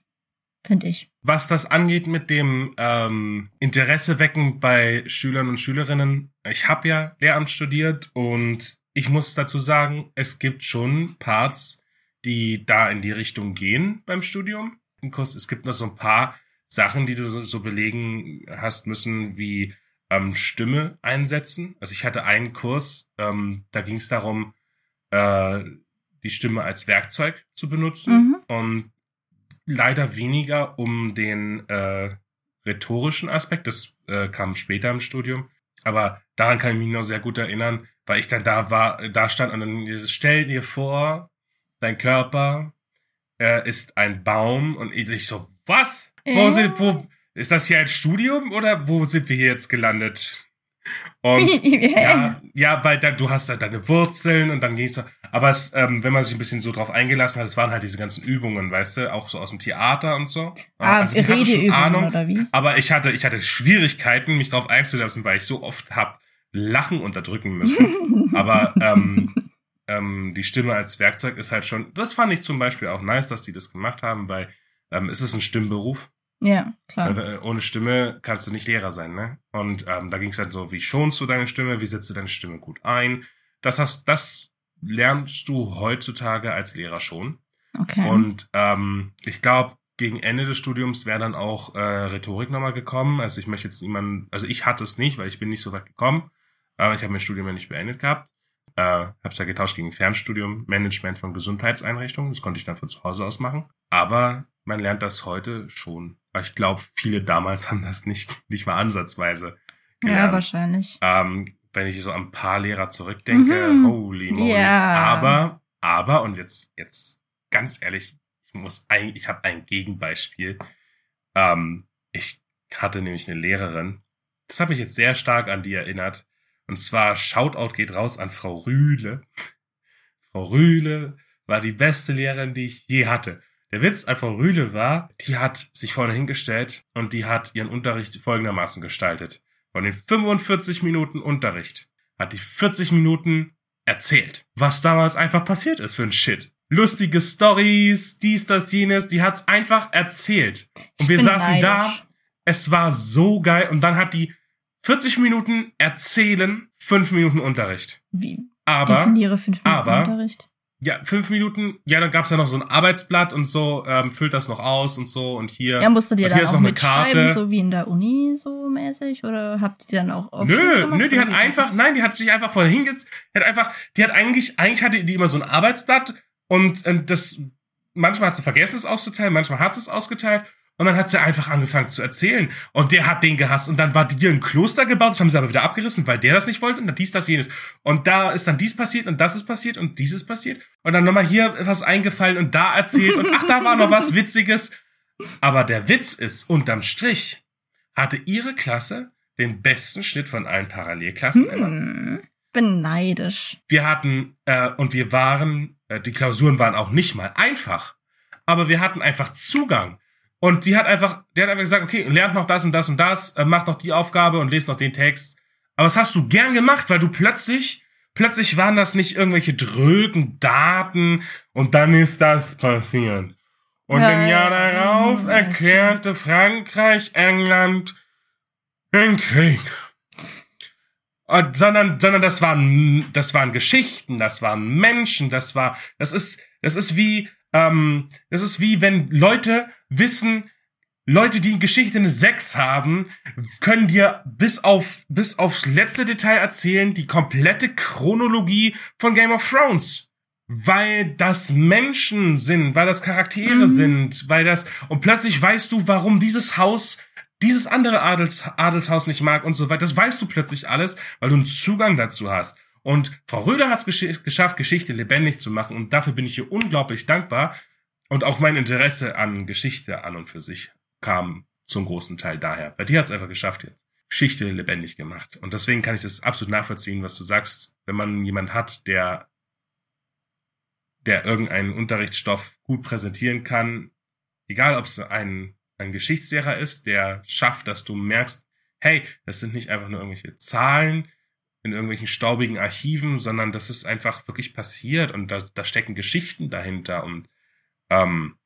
finde ich. Was das angeht mit dem ähm, Interesse wecken bei Schülern und Schülerinnen, ich habe ja Lehramt studiert und ich muss dazu sagen, es gibt schon Parts, die da in die Richtung gehen beim Studium. Es gibt noch so ein paar Sachen, die du so, so belegen hast müssen, wie ähm, Stimme einsetzen. Also ich hatte einen Kurs, ähm, da ging es darum, äh, die Stimme als Werkzeug zu benutzen. Mhm. Und leider weniger um den äh, rhetorischen Aspekt. Das äh, kam später im Studium. Aber daran kann ich mich noch sehr gut erinnern, weil ich dann da war, da stand und dann dieses, stell dir vor, dein Körper äh, ist ein Baum und ich so, was? Wo sind, wo, ist das hier ein Studium oder wo sind wir hier jetzt gelandet? Und ja, ja, weil da, du hast halt deine Wurzeln und dann ging's so. Aber es, ähm, wenn man sich ein bisschen so drauf eingelassen hat, es waren halt diese ganzen Übungen, weißt du, auch so aus dem Theater und so. Ah, also Redeübungen Ahnung, oder wie? Aber ich hatte, ich hatte Schwierigkeiten, mich drauf einzulassen, weil ich so oft hab Lachen unterdrücken müssen. aber ähm, ähm, die Stimme als Werkzeug ist halt schon. Das fand ich zum Beispiel auch nice, dass die das gemacht haben, weil ähm, es ist ein Stimmberuf. Ja, klar. Äh, ohne Stimme kannst du nicht Lehrer sein, ne? Und ähm, da ging es halt so, wie schonst du deine Stimme, wie setzt du deine Stimme gut ein? Das hast, das lernst du heutzutage als Lehrer schon. Okay. Und ähm, ich glaube, gegen Ende des Studiums wäre dann auch äh, Rhetorik nochmal gekommen. Also ich möchte jetzt niemanden, also ich hatte es nicht, weil ich bin nicht so weit gekommen. Aber ich habe mein Studium ja nicht beendet gehabt. Äh, hab's ja getauscht gegen Fernstudium, Management von Gesundheitseinrichtungen. Das konnte ich dann von zu Hause aus machen. Aber man lernt das heute schon. Ich glaube, viele damals haben das nicht, nicht mal ansatzweise gelernt. Ja, wahrscheinlich. Ähm, wenn ich so an ein paar Lehrer zurückdenke, mhm. holy moly. Ja. Aber, aber, und jetzt, jetzt ganz ehrlich, ich muss eigentlich, ich habe ein Gegenbeispiel. Ähm, ich hatte nämlich eine Lehrerin, das hat mich jetzt sehr stark an die erinnert. Und zwar Shoutout geht raus an Frau Rühle. Frau Rühle war die beste Lehrerin, die ich je hatte. Der Witz Frau Rühle war, die hat sich vorne hingestellt und die hat ihren Unterricht folgendermaßen gestaltet. Von den 45 Minuten Unterricht hat die 40 Minuten erzählt, was damals einfach passiert ist für ein Shit. Lustige Stories, dies, das, jenes, die hat's einfach erzählt. Und ich wir saßen neidisch. da, es war so geil und dann hat die 40 Minuten erzählen, 5 Minuten Unterricht. Wie? Aber, Definiere 5 Minuten aber, Unterricht. Ja, fünf Minuten, ja, dann gab's ja noch so ein Arbeitsblatt und so, ähm, füllt das noch aus und so und hier. Ja, musst du dir dann hier ist auch noch eine mitschreiben, Karte. so wie in der Uni so mäßig? Oder habt ihr dann auch auf Nö, nö, die hat einfach, nein, die hat sich einfach vorher hingesetzt, die hat einfach, die hat eigentlich, eigentlich hatte die immer so ein Arbeitsblatt und, und das, manchmal hat sie vergessen, es auszuteilen, manchmal hat sie es ausgeteilt und dann hat sie einfach angefangen zu erzählen. Und der hat den gehasst. Und dann war hier ein Kloster gebaut, das haben sie aber wieder abgerissen, weil der das nicht wollte. Und dann dies, das, jenes. Und da ist dann dies passiert und das ist passiert und dieses passiert. Und dann nochmal hier was eingefallen und da erzählt. Und ach, da war noch was Witziges. Aber der Witz ist, unterm Strich hatte ihre Klasse den besten Schnitt von allen Parallelklassen immer. Hm, bin neidisch. Wir hatten, äh, und wir waren, äh, die Klausuren waren auch nicht mal einfach. Aber wir hatten einfach Zugang. Und die hat einfach, der hat einfach gesagt, okay, lernt noch das und das und das, äh, macht noch die Aufgabe und lest noch den Text. Aber das hast du gern gemacht, weil du plötzlich, plötzlich waren das nicht irgendwelche drögen Daten und dann ist das passiert. Und Ja, im Jahr ja, darauf erklärte Frankreich England den Krieg. Und, sondern, sondern das waren, das waren Geschichten, das waren Menschen, das war, das ist, das ist wie, ähm, das ist wie wenn Leute wissen, Leute, die in Geschichte eine 6 haben, können dir bis auf, bis aufs letzte Detail erzählen, die komplette Chronologie von Game of Thrones. Weil das Menschen sind, weil das Charaktere Mhm. sind, weil das, und plötzlich weißt du, warum dieses Haus dieses andere Adels, Adelshaus nicht mag und so weiter. Das weißt du plötzlich alles, weil du einen Zugang dazu hast. Und Frau Röder hat es gesch geschafft, Geschichte lebendig zu machen. Und dafür bin ich ihr unglaublich dankbar. Und auch mein Interesse an Geschichte an und für sich kam zum großen Teil daher. Weil die hat es einfach geschafft jetzt. Geschichte lebendig gemacht. Und deswegen kann ich das absolut nachvollziehen, was du sagst. Wenn man jemand hat, der, der irgendeinen Unterrichtsstoff gut präsentieren kann, egal ob es ein, ein Geschichtslehrer ist, der schafft, dass du merkst, hey, das sind nicht einfach nur irgendwelche Zahlen in irgendwelchen staubigen Archiven, sondern das ist einfach wirklich passiert und da, da stecken Geschichten dahinter und ähm,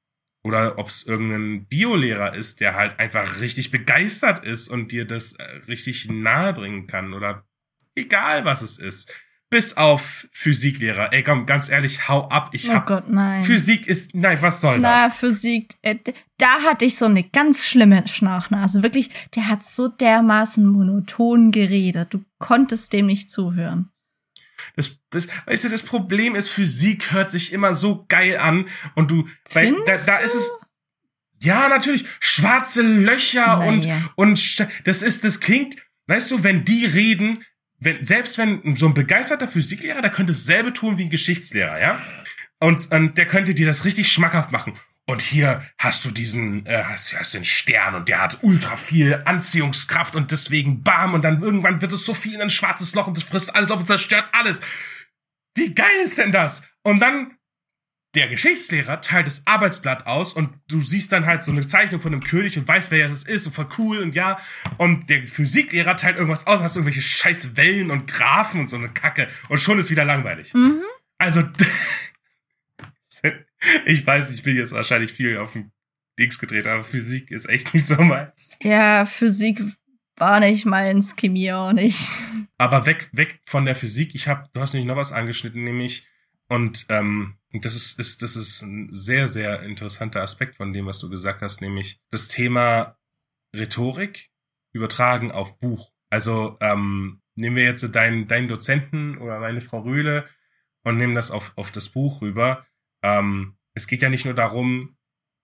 oder ob es irgendein Biolehrer ist, der halt einfach richtig begeistert ist und dir das äh, richtig nahe bringen kann oder egal was es ist. Bis auf Physiklehrer. Ey, komm, ganz ehrlich, hau ab. Ich oh hab Gott, nein. Physik ist nein, was soll Na, das? Physik, äh, da hatte ich so eine ganz schlimme Schnarchnase. Wirklich, der hat so dermaßen monoton geredet. Du konntest dem nicht zuhören. Das, das, weißt du, das Problem ist, Physik hört sich immer so geil an und du, weil da, da ist es, ja, natürlich, schwarze Löcher und, Naja. und sch- das ist, das klingt, weißt du, wenn die reden, wenn, selbst wenn so ein begeisterter Physiklehrer, der könnte dasselbe tun wie ein Geschichtslehrer, ja? Und, und der könnte dir das richtig schmackhaft machen. Und hier hast du diesen, äh, hast, hast den Stern und der hat ultra viel Anziehungskraft und deswegen bam und dann irgendwann wird es so viel in ein schwarzes Loch und das frisst alles auf und zerstört alles. Wie geil ist denn das? Und dann der Geschichtslehrer teilt das Arbeitsblatt aus und du siehst dann halt so eine Zeichnung von einem König und weißt, wer das ist und voll cool und ja. Und der Physiklehrer teilt irgendwas aus, hast irgendwelche scheiß Wellen und Graphen und so eine Kacke und schon ist wieder langweilig. Mhm. Also, ich weiß, ich bin jetzt wahrscheinlich viel auf den Dings gedreht, aber Physik ist echt nicht so meins. Ja, Physik war nicht meins, Chemie auch nicht. Aber weg, weg von der Physik. Ich habe, du hast nämlich noch was angeschnitten, nämlich und ähm, das ist, ist, das ist ein sehr, sehr interessanter Aspekt von dem, was du gesagt hast, nämlich das Thema Rhetorik übertragen auf Buch. Also ähm, nehmen wir jetzt deinen, deinen Dozenten oder meine Frau Rühle und nehmen das auf, auf das Buch rüber. Ähm, es geht ja nicht nur darum,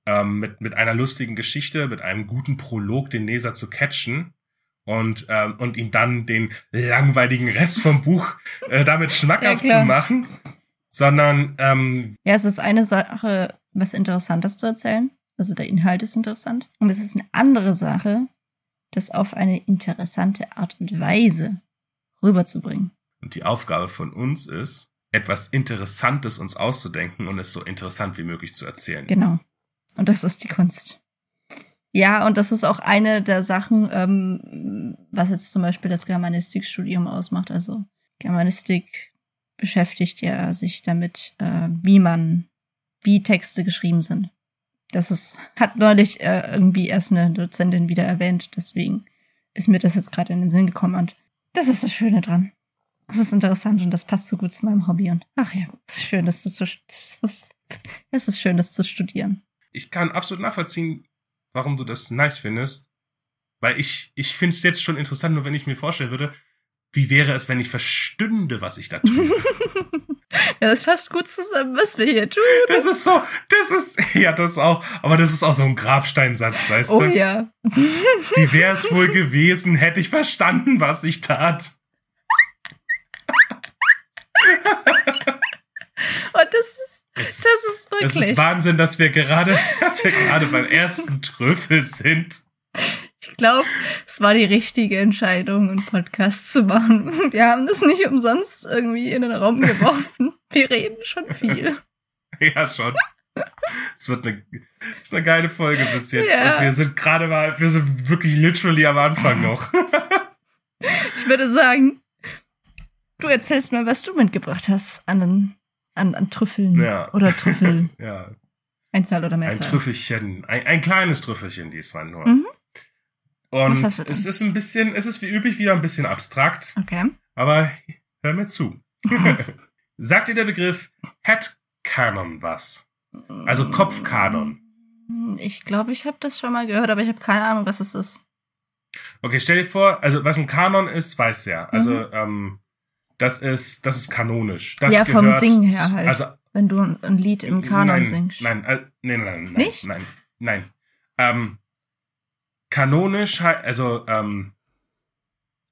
ähm, mit, mit einer lustigen Geschichte, mit einem guten Prolog den Leser zu catchen und, ähm, und ihm dann den langweiligen Rest vom Buch äh, damit schmackhaft Ja, zu machen, sondern ähm, Ja, es ist eine Sache, was Interessantes zu erzählen. Also der Inhalt ist interessant. Und es ist eine andere Sache, das auf eine interessante Art und Weise rüberzubringen. Und die Aufgabe von uns ist, etwas Interessantes uns auszudenken und es so interessant wie möglich zu erzählen. Genau. Und das ist die Kunst. Ja, und das ist auch eine der Sachen, ähm, was jetzt zum Beispiel das Germanistikstudium ausmacht. Also Germanistik beschäftigt ja sich damit, äh, wie man, wie Texte geschrieben sind. Das ist, hat neulich äh, irgendwie erst eine Dozentin wieder erwähnt, deswegen ist mir das jetzt gerade in den Sinn gekommen und das ist das Schöne dran. Das ist interessant und das passt so gut zu meinem Hobby und ach ja, es ist schön, das zu, es ist schön, das zu studieren. Ich kann absolut nachvollziehen, warum du das nice findest, weil ich, ich finde es jetzt schon interessant, nur wenn ich mir vorstellen würde, wie wäre es, wenn ich verstünde, was ich da tue. Ja, das passt gut zusammen, was wir hier tun. Das ist so, das ist, ja, das auch, aber das ist auch so ein Grabsteinsatz, weißt Oh du? ja. Wie wäre es wohl gewesen, hätte ich verstanden, was ich tat? Und das ist, Es, das ist es wirklich. ist Wahnsinn, dass wir gerade, dass wir gerade beim ersten Trüffel sind. Ich glaube, es war die richtige Entscheidung, einen Podcast zu machen. Wir haben das nicht umsonst irgendwie in den Raum geworfen. Wir reden schon viel. Ja, schon. Es wird eine, es ist eine geile Folge bis jetzt. Ja. Und wir sind gerade mal, wir sind wirklich literally am Anfang noch. Ich würde sagen, du erzählst mal, was du mitgebracht hast an, an, an Trüffeln Ja. oder Trüffel. Ja, Einzahl oder ein Mehrzahl. Trüffelchen, ein, ein kleines Trüffelchen diesmal nur. Mhm. Und es ist ein bisschen, es ist wie üblich wieder ein bisschen abstrakt, Okay. aber hör mir zu. Sagt dir der Begriff Headcanon was? Also Kopfkanon. Ich glaube, ich habe das schon mal gehört, aber ich habe keine Ahnung, was es ist. Okay, stell dir vor, also was ein Kanon ist, weißt du ja. Also Mhm. ähm, das ist, das ist kanonisch. Das Ja, vom gehört, Singen her halt. Also Wenn du ein, ein Lied im Kanon nein, singst. Nein, äh, nein, nein, nein, Nicht? nein, nein. Ähm, kanonisch, also ähm,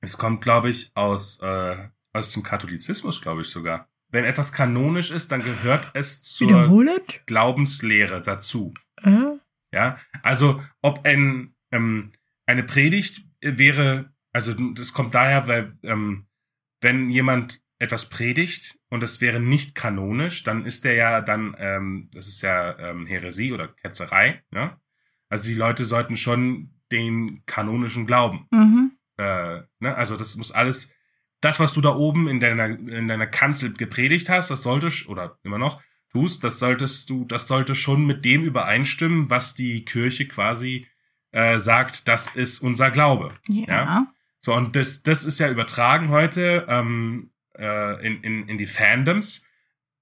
es kommt, glaube ich, aus äh, aus dem Katholizismus, glaube ich sogar. Wenn etwas kanonisch ist, dann gehört es zur? Glaubenslehre dazu. Äh? Ja, also ob ein ähm, eine Predigt wäre, also das kommt daher, weil ähm, wenn jemand etwas predigt und es wäre nicht kanonisch, dann ist der ja dann, ähm, das ist ja ähm, Häresie oder Ketzerei. Ja? Also die Leute sollten schon den kanonischen Glauben. Mhm. Äh, ne? Also das muss alles, das was du da oben in deiner in deiner Kanzel gepredigt hast, das sollte sch- oder immer noch tust, das solltest du, das sollte schon mit dem übereinstimmen, was die Kirche quasi äh, sagt, das ist unser Glaube. Ja. Ja. So, und das, das ist ja übertragen heute ähm, äh, in, in, in die Fandoms.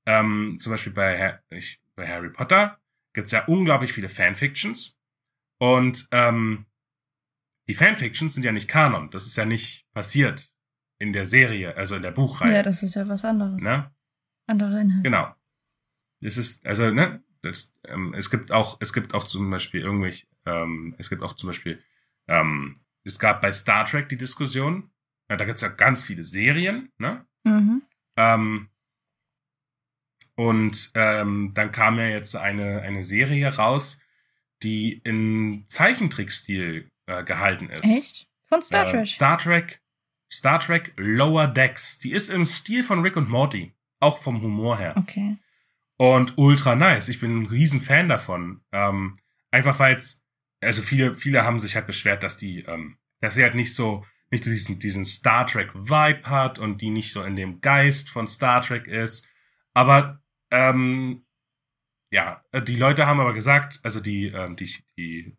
Ähm, zum Beispiel bei, Ha- ich, bei Harry Potter gibt's ja unglaublich viele Fanfictions. Und ähm, die Fanfictions sind ja nicht Kanon. Das ist ja nicht passiert in der Serie, also in der Buchreihe. Ja, das ist ja was anderes. ne? Andere Inhalte. Genau. Das ist, also, ne, das, ähm, es gibt auch, es gibt auch zum Beispiel irgendwelche, ähm, es gibt auch zum Beispiel, ähm, es gab bei Star Trek die Diskussion, ja, da gibt's ja ganz viele Serien, ne? Mhm. Ähm, und ähm, dann kam ja jetzt eine, eine Serie raus, die in Zeichentrickstil äh, gehalten ist. Echt? Von Star Äh, Trek. Star Trek, Star Trek Lower Decks. Die ist im Stil von Rick und Morty. Auch vom Humor her. okay. Und ultra nice. Ich bin ein riesen Fan davon. Ähm, einfach weil es, also viele, viele haben sich halt beschwert, dass die, ähm, dass sie halt nicht so, nicht so diesen, diesen Star Trek Vibe hat und die nicht so in dem Geist von Star Trek ist. Aber, ähm, ja, die Leute haben aber gesagt, also die, ähm, die, die,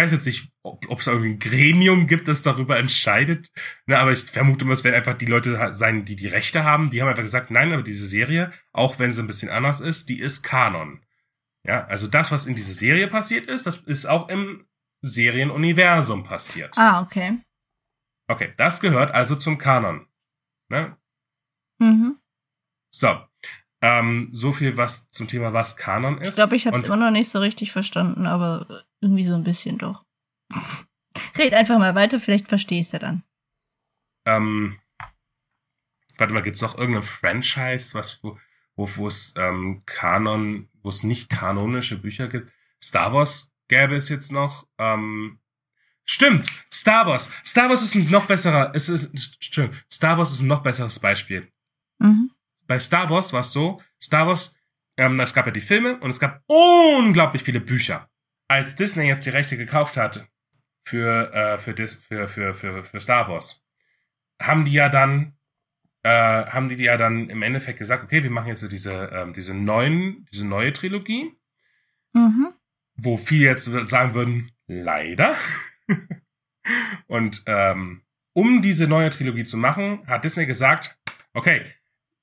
weiß jetzt nicht, ob es irgendwie ein Gremium gibt, das darüber entscheidet. Ne, aber ich vermute mal, es werden einfach die Leute sein, die die Rechte haben. Die haben einfach gesagt, nein, aber diese Serie, auch wenn sie ein bisschen anders ist, die ist Kanon. Ja, also das, was in dieser Serie passiert ist, das ist auch im Serienuniversum passiert. Ah, okay. Okay, das gehört also zum Kanon. Ne? Mhm. So. Ähm, so viel was zum Thema, was Kanon ist. Ich glaube, ich habe es immer noch nicht so richtig verstanden, aber irgendwie so ein bisschen doch. Red einfach mal weiter, vielleicht verstehe ich es ja dann. Ähm, warte mal, gibt's noch irgendein Franchise, was wo wo es ähm, Kanon, wo es nicht kanonische Bücher gibt? Star Wars gäbe es jetzt noch. Ähm, stimmt, Star Wars. Star Wars ist ein noch besserer. Es ist Star Wars ist ein noch besseres Beispiel. Mhm. Bei Star Wars war es so, Star Wars, ähm, es gab ja die Filme und es gab unglaublich viele Bücher. Als Disney jetzt die Rechte gekauft hat für, äh, für, Dis für, für, für, für Star Wars, haben die ja dann, äh, haben die ja dann im Endeffekt gesagt, okay, wir machen jetzt so diese, ähm, diese neuen, diese neue Trilogie, Mhm. wo viele jetzt sagen würden, leider. Und ähm, um diese neue Trilogie zu machen, hat Disney gesagt, okay,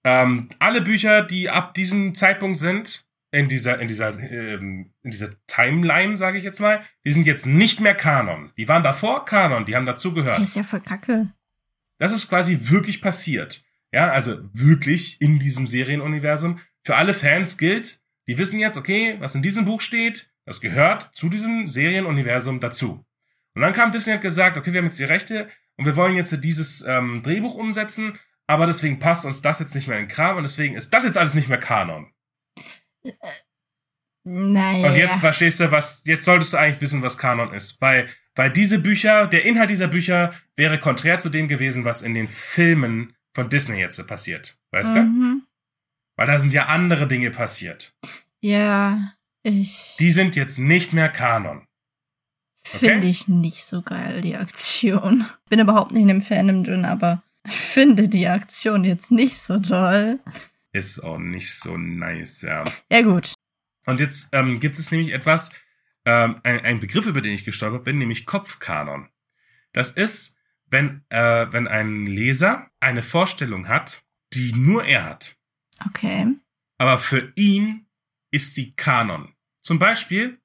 ähm, alle Bücher, die ab diesem Zeitpunkt sind, in dieser, in dieser, ähm, in dieser Timeline, sage ich jetzt mal, die sind jetzt nicht mehr Kanon. Die waren davor Kanon, die haben dazugehört. Das ist ja voll kacke. Das ist quasi wirklich passiert. Ja, also wirklich in diesem Serienuniversum. Für alle Fans gilt, die wissen jetzt, okay, was in diesem Buch steht, das gehört zu diesem Serienuniversum dazu. Und dann kam Disney und hat gesagt, okay, wir haben jetzt die Rechte und wir wollen jetzt dieses ähm, Drehbuch umsetzen, aber deswegen passt uns das jetzt nicht mehr in den Kram und deswegen ist das jetzt alles nicht mehr Kanon. Naja. Und jetzt verstehst du, was, jetzt solltest du eigentlich wissen, was Kanon ist. Weil, weil diese Bücher, der Inhalt dieser Bücher wäre konträr zu dem gewesen, was in den Filmen von Disney jetzt passiert. Weißt du? mhm. Weil da sind ja andere Dinge passiert. Ja, ich Die sind jetzt nicht mehr Kanon. finde okay. ich nicht so geil, die Aktion. Bin überhaupt nicht in dem Fandom drin, aber finde die Aktion jetzt nicht so toll. Ist auch nicht so nice, ja. Ja, gut. Und jetzt ähm, gibt es nämlich etwas, ähm, ein, ein Begriff, über den ich gestolpert bin, nämlich Kopfkanon. Das ist, wenn, äh, wenn ein Leser eine Vorstellung hat, die nur er hat. Okay. aber für ihn ist sie Kanon. Zum Beispiel,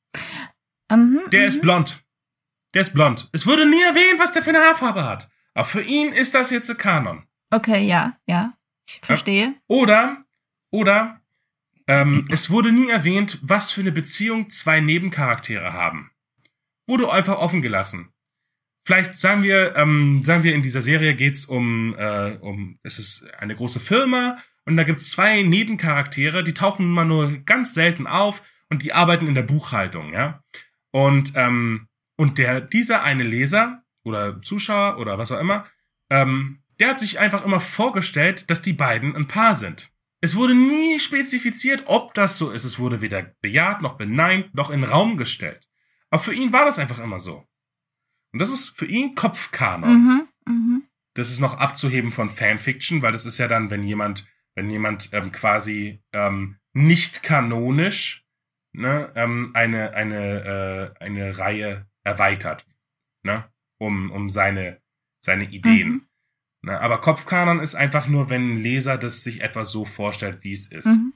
Mhm, der mhm. ist blond. Der ist blond. Es wurde nie erwähnt, was der für eine Haarfarbe hat. Aber für ihn ist das jetzt ein Kanon. Okay, ja, ja. Ich verstehe. Oder, oder, ähm, es wurde nie erwähnt, was für eine Beziehung zwei Nebencharaktere haben. Wurde einfach offen gelassen. Vielleicht sagen wir, ähm, sagen wir in dieser Serie geht's um, äh, um, es ist eine große Firma und da gibt's zwei Nebencharaktere, die tauchen immer nur ganz selten auf und die arbeiten in der Buchhaltung, ja. Und ähm, und der dieser eine Leser oder Zuschauer oder was auch immer, ähm, der hat sich einfach immer vorgestellt, dass die beiden ein Paar sind. Es wurde nie spezifiziert, ob das so ist. Es wurde weder bejaht noch beneint noch in Raum gestellt. Aber für ihn war das einfach immer so. Und das ist für ihn Kopfkanon. Mhm, mhm. Das ist noch abzuheben von Fanfiction, weil das ist ja dann, wenn jemand, wenn jemand ähm, quasi ähm, nicht kanonisch ne, ähm, eine eine äh, eine Reihe erweitert, ne, um um seine seine Ideen. Mhm. Ne, aber Kopfkanon ist einfach nur, wenn ein Leser das sich etwas so vorstellt, wie es ist. Mhm.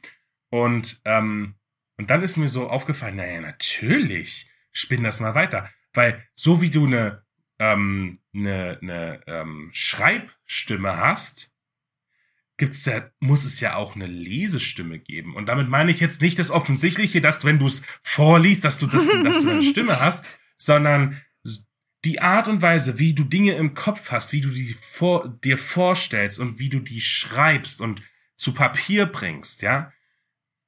Und, ähm, und dann ist mir so aufgefallen, naja, natürlich, spinn das mal weiter. Weil so wie du eine, ähm, eine, eine ähm, Schreibstimme hast, gibt's ja, muss es ja auch eine Lesestimme geben. Und damit meine ich jetzt nicht das Offensichtliche, dass du, wenn du es vorliest, dass du das, dass du eine Stimme hast, sondern die Art und Weise, wie du Dinge im Kopf hast, wie du die vor, dir vorstellst und wie du die schreibst und zu Papier bringst, ja,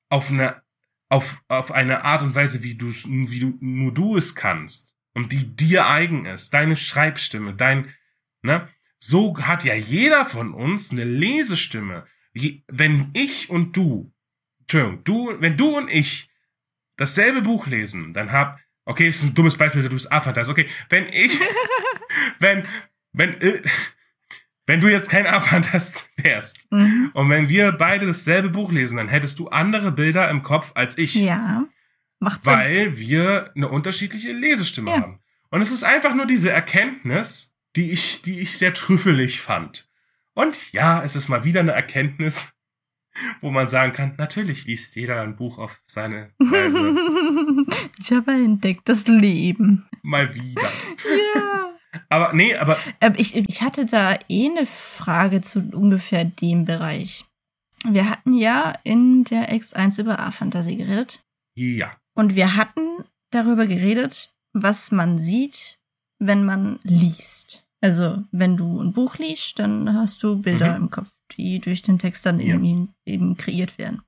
auf eine, auf, auf eine Art und Weise, wie du wie du, nur du es kannst und die dir eigen ist, deine Schreibstimme, dein, ne, so hat ja jeder von uns eine Lesestimme. Wenn ich und du, Entschuldigung, du, wenn du und ich dasselbe Buch lesen, dann hab, okay, ist ein dummes Beispiel, du es abfandest, okay, wenn ich, wenn, wenn, äh, wenn du jetzt kein Abfandast wärst Mhm. und wenn wir beide dasselbe Buch lesen, dann hättest du andere Bilder im Kopf als ich, Ja. Macht Sinn. weil wir eine unterschiedliche Lesestimme Ja. haben. Und es ist einfach nur diese Erkenntnis, die ich, die ich sehr trüffelig fand. Und ja, es ist mal wieder eine Erkenntnis, wo man sagen kann, natürlich liest jeder ein Buch auf seine Weise. ich habe entdeckt das Leben. mal wieder. Ja. Aber nee, aber Ähm, ich, ich hatte da eh eine Frage zu ungefähr dem Bereich. Wir hatten ja in der X1 über A-Fantasie geredet. ja. Und wir hatten darüber geredet, was man sieht, wenn man liest. Also, wenn du ein Buch liest, dann hast du Bilder Mhm. im Kopf, die durch den Text dann Ja. irgendwie eben kreiert werden.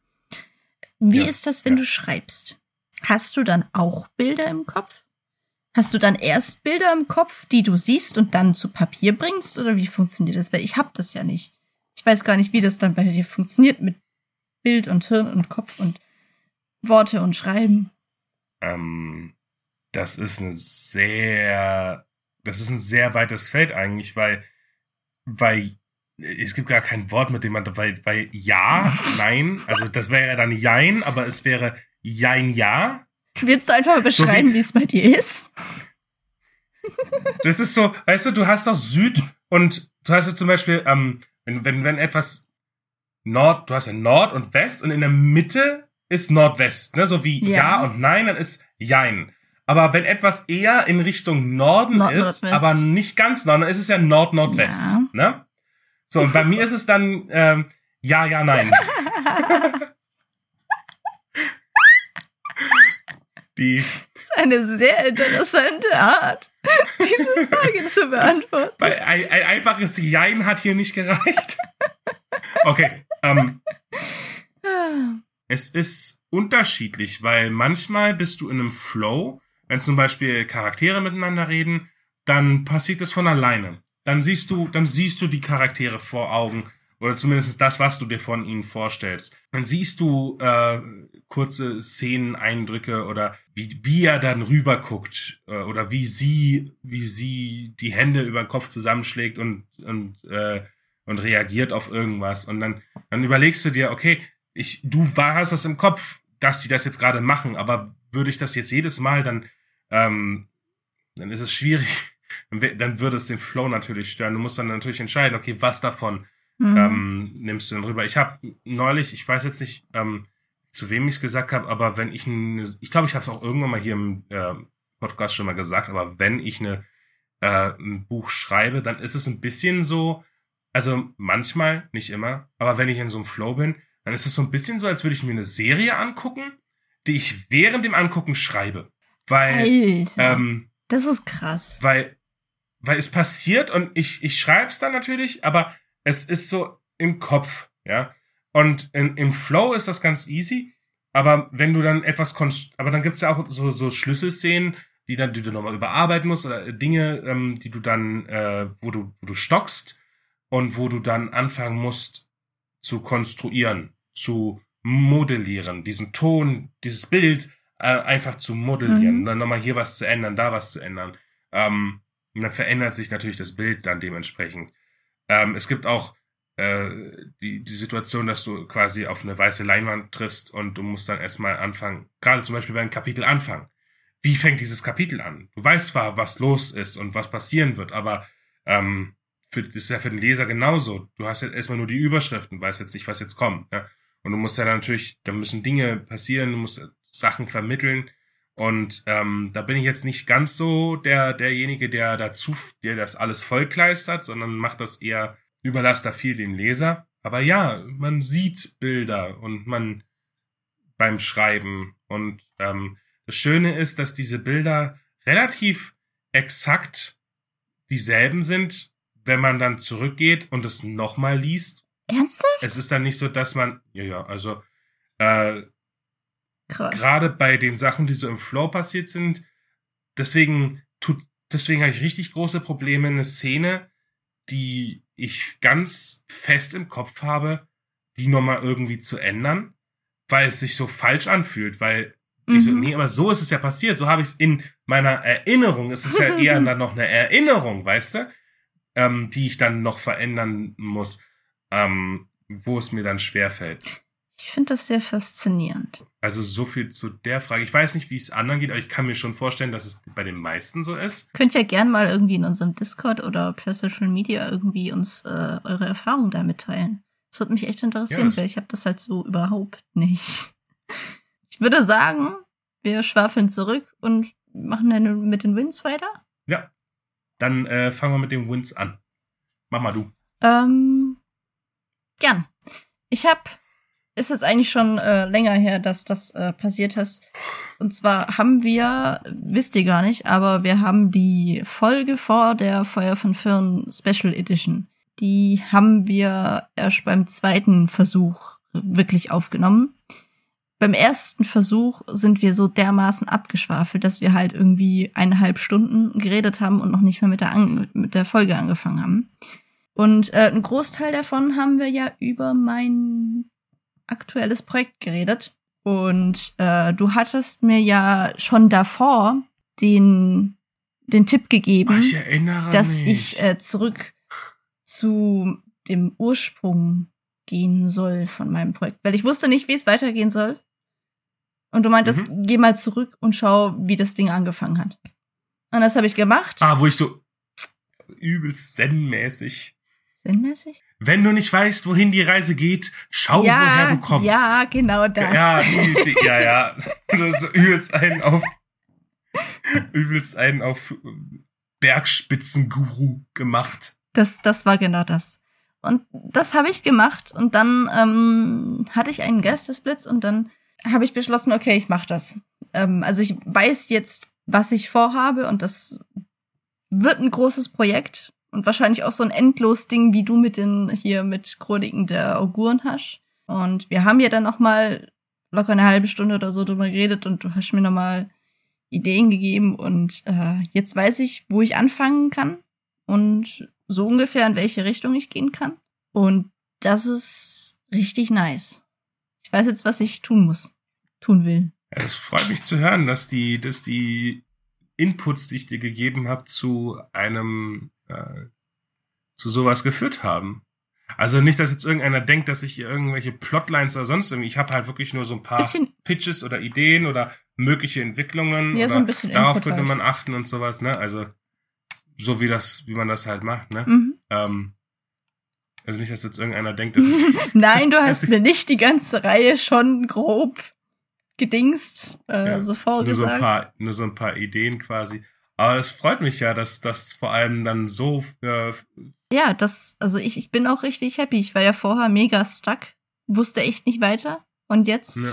Wie Ja, ist das, wenn ja. du schreibst? Hast du dann auch Bilder im Kopf? Hast du dann erst Bilder im Kopf, die du siehst und dann zu Papier bringst? Oder wie funktioniert das? Weil ich hab das ja nicht. Ich weiß gar nicht, wie das dann bei dir funktioniert mit Bild und Hirn und Kopf und Worte und Schreiben. Ähm, das ist eine sehr, das ist ein sehr weites Feld eigentlich, weil, weil es gibt gar kein Wort, mit dem man, weil, weil ja, nein, also das wäre dann Jein, aber es wäre Jein, ja. Willst du einfach mal beschreiben, wie es bei dir ist? Das ist so, weißt du, du hast doch Süd und du hast ja zum Beispiel, ähm, wenn, wenn, wenn etwas Nord, du hast ja Nord und West und in der Mitte ist Nordwest, ne, so wie Ja. ja, und Nein, dann ist Jein. Aber wenn etwas eher in Richtung Norden Nord- ist, aber nicht ganz Norden, dann ist es ja Nord-Nordwest, Ja. ne? So, und bei mir ist es dann ähm, ja, ja, nein. Die, Das ist eine sehr interessante Art, diese Frage zu beantworten. Weil ein, ein einfaches Jein hat hier nicht gereicht. Okay, ähm, es ist unterschiedlich, weil manchmal bist du in einem Flow, wenn zum Beispiel Charaktere miteinander reden, dann passiert es von alleine. Dann siehst du, dann siehst du die Charaktere vor Augen oder zumindest das, was du dir von ihnen vorstellst. Dann siehst du äh, kurze Szenen, Eindrücke oder wie, wie er dann rüber guckt äh, oder wie sie, wie sie die Hände über den Kopf zusammenschlägt und und äh, und reagiert auf irgendwas und dann dann überlegst du dir, okay, ich, du warst das im Kopf, dass sie das jetzt gerade machen, aber würde ich das jetzt jedes Mal, dann, ähm, dann ist es schwierig. Dann würde es den Flow natürlich stören. Du musst dann natürlich entscheiden, okay, was davon Mhm. ähm, nimmst du denn rüber? Ich habe neulich, ich weiß jetzt nicht, ähm, zu wem ich es gesagt habe, aber wenn ich eine, ich glaube, ich habe es auch irgendwann mal hier im äh, Podcast schon mal gesagt, aber wenn ich eine äh, ein Buch schreibe, dann ist es ein bisschen so, also manchmal, nicht immer, aber wenn ich in so einem Flow bin, dann ist es so ein bisschen so, als würde ich mir eine Serie angucken, die ich während dem Angucken schreibe. Weil, Alter, ähm, das ist krass. weil, weil es passiert und ich, ich schreibe es dann natürlich, aber es ist so im Kopf, ja. Und in, im Flow ist das ganz easy, aber wenn du dann etwas konst, aber dann gibt's ja auch so, so Schlüsselszenen, die dann, die du nochmal überarbeiten musst oder Dinge, ähm, die du dann, äh, wo du, wo du stockst und wo du dann anfangen musst zu konstruieren, zu modellieren, diesen Ton, dieses Bild äh, einfach zu modellieren, Mhm. dann nochmal hier was zu ändern, da was zu ändern. Ähm, und dann verändert sich natürlich das Bild dann dementsprechend. Ähm, es gibt auch äh, die, die Situation, dass du quasi auf eine weiße Leinwand triffst und du musst dann erstmal anfangen, gerade zum Beispiel beim Kapitel anfangen. Wie fängt dieses Kapitel an? Du weißt zwar, was los ist und was passieren wird, aber ähm, für, das ist ja für den Leser genauso. Du hast jetzt erstmal nur die Überschriften, weißt jetzt nicht, was jetzt kommt. Ne? Und du musst ja natürlich, da müssen Dinge passieren, du musst Sachen vermitteln. Und ähm, da bin ich jetzt nicht ganz so der derjenige, der dazu, der das alles vollkleistert, sondern macht das eher, überlasst da viel dem Leser. Aber ja, man sieht Bilder und man beim Schreiben. Und ähm, das Schöne ist, dass diese Bilder relativ exakt dieselben sind, wenn man dann zurückgeht und es nochmal liest. Ernsthaft? Es ist dann nicht so, dass man, ja, ja, also äh, Krass. gerade bei den Sachen, die so im Flow passiert sind, deswegen tut, deswegen habe ich richtig große Probleme, eine Szene, die ich ganz fest im Kopf habe, die nochmal irgendwie zu ändern, weil es sich so falsch anfühlt, weil ich so, Mhm. nee, aber so ist es ja passiert, so habe ich es in meiner Erinnerung, es ist ja eher dann noch eine Erinnerung, weißt du, ähm, die ich dann noch verändern muss, ähm, wo es mir dann schwerfällt. Ich finde das sehr faszinierend. Also so viel zu der Frage. Ich weiß nicht, wie es anderen geht, aber ich kann mir schon vorstellen, dass es bei den meisten so ist. Könnt ihr gern mal irgendwie in unserem Discord oder per Social Media irgendwie uns äh, eure Erfahrungen damit teilen. Das würde mich echt interessieren, Ja, weil ich habe das halt so überhaupt nicht. Ich würde sagen, wir schwafeln zurück und machen dann mit den Wins weiter. Ja. Dann äh, fangen wir mit den Wins an. Mach mal du. Ähm, gern. Ich habe, ist jetzt eigentlich schon äh, länger her, dass das äh, passiert ist. Und zwar haben wir, wisst ihr gar nicht, aber wir haben die Folge vor der Feuer von Firn Special Edition. Die haben wir erst beim zweiten Versuch wirklich aufgenommen. Beim ersten Versuch sind wir so dermaßen abgeschwafelt, dass wir halt irgendwie eineinhalb Stunden geredet haben und noch nicht mehr mit der, An mit der Folge angefangen haben. Und äh, ein Großteil davon haben wir ja über mein aktuelles Projekt geredet. Und äh, du hattest mir ja schon davor den, den Tipp gegeben, ich dass mich. ich äh, zurück zu dem Ursprung gehen soll von meinem Projekt. Weil ich wusste nicht, wie es weitergehen soll. Und du meintest, Mhm. geh mal zurück und schau, wie das Ding angefangen hat. Und das habe ich gemacht. ah, wo ich so übelst zen-mäßig. Sinnmäßig? Wenn du nicht weißt, wohin die Reise geht, schau, woher du kommst. Ja, genau das. Ja, ja, ja. Du übelst einen auf, übelst einen auf Bergspitzenguru gemacht. Das, das war genau das. Und das habe ich gemacht und dann ähm, hatte ich einen Geistesblitz und dann habe ich beschlossen, okay, ich mache das. Ähm, also ich weiß jetzt, was ich vorhabe und das wird ein großes Projekt und wahrscheinlich auch so ein endlos Ding, wie du mit den hier mit Chroniken der Auguren hast. Und wir haben ja dann noch mal locker eine halbe Stunde oder so drüber geredet und du hast mir noch mal Ideen gegeben und äh, jetzt weiß ich, wo ich anfangen kann und so ungefähr in welche Richtung ich gehen kann. Und das ist richtig nice. Ich weiß jetzt, was ich tun muss, tun will. Ja, das freut mich zu hören, dass die, dass die Inputs, die ich dir gegeben habe, zu einem, äh, zu sowas geführt haben. Also nicht, dass jetzt irgendeiner denkt, dass ich hier irgendwelche Plotlines oder sonst irgendwie. Ich habe halt wirklich nur so ein paar Bisschen, Pitches oder Ideen oder mögliche Entwicklungen. Ja, oder so ein bisschen Darauf Input könnte halt. man achten und sowas, ne? Also so wie das, wie man das halt macht, ne? mhm. Ähm, also nicht, dass jetzt irgendeiner denkt, dass ich Nein, du hast mir nicht die ganze Reihe schon grob gedingst, äh, Ja, so nur so vorgesagt. ein paar, nur so ein paar Ideen quasi. Aber es freut mich ja, dass das vor allem dann so äh, Ja, das, also ich, ich bin auch richtig happy. Ich war ja vorher mega stuck, wusste echt nicht weiter. Und jetzt Ja.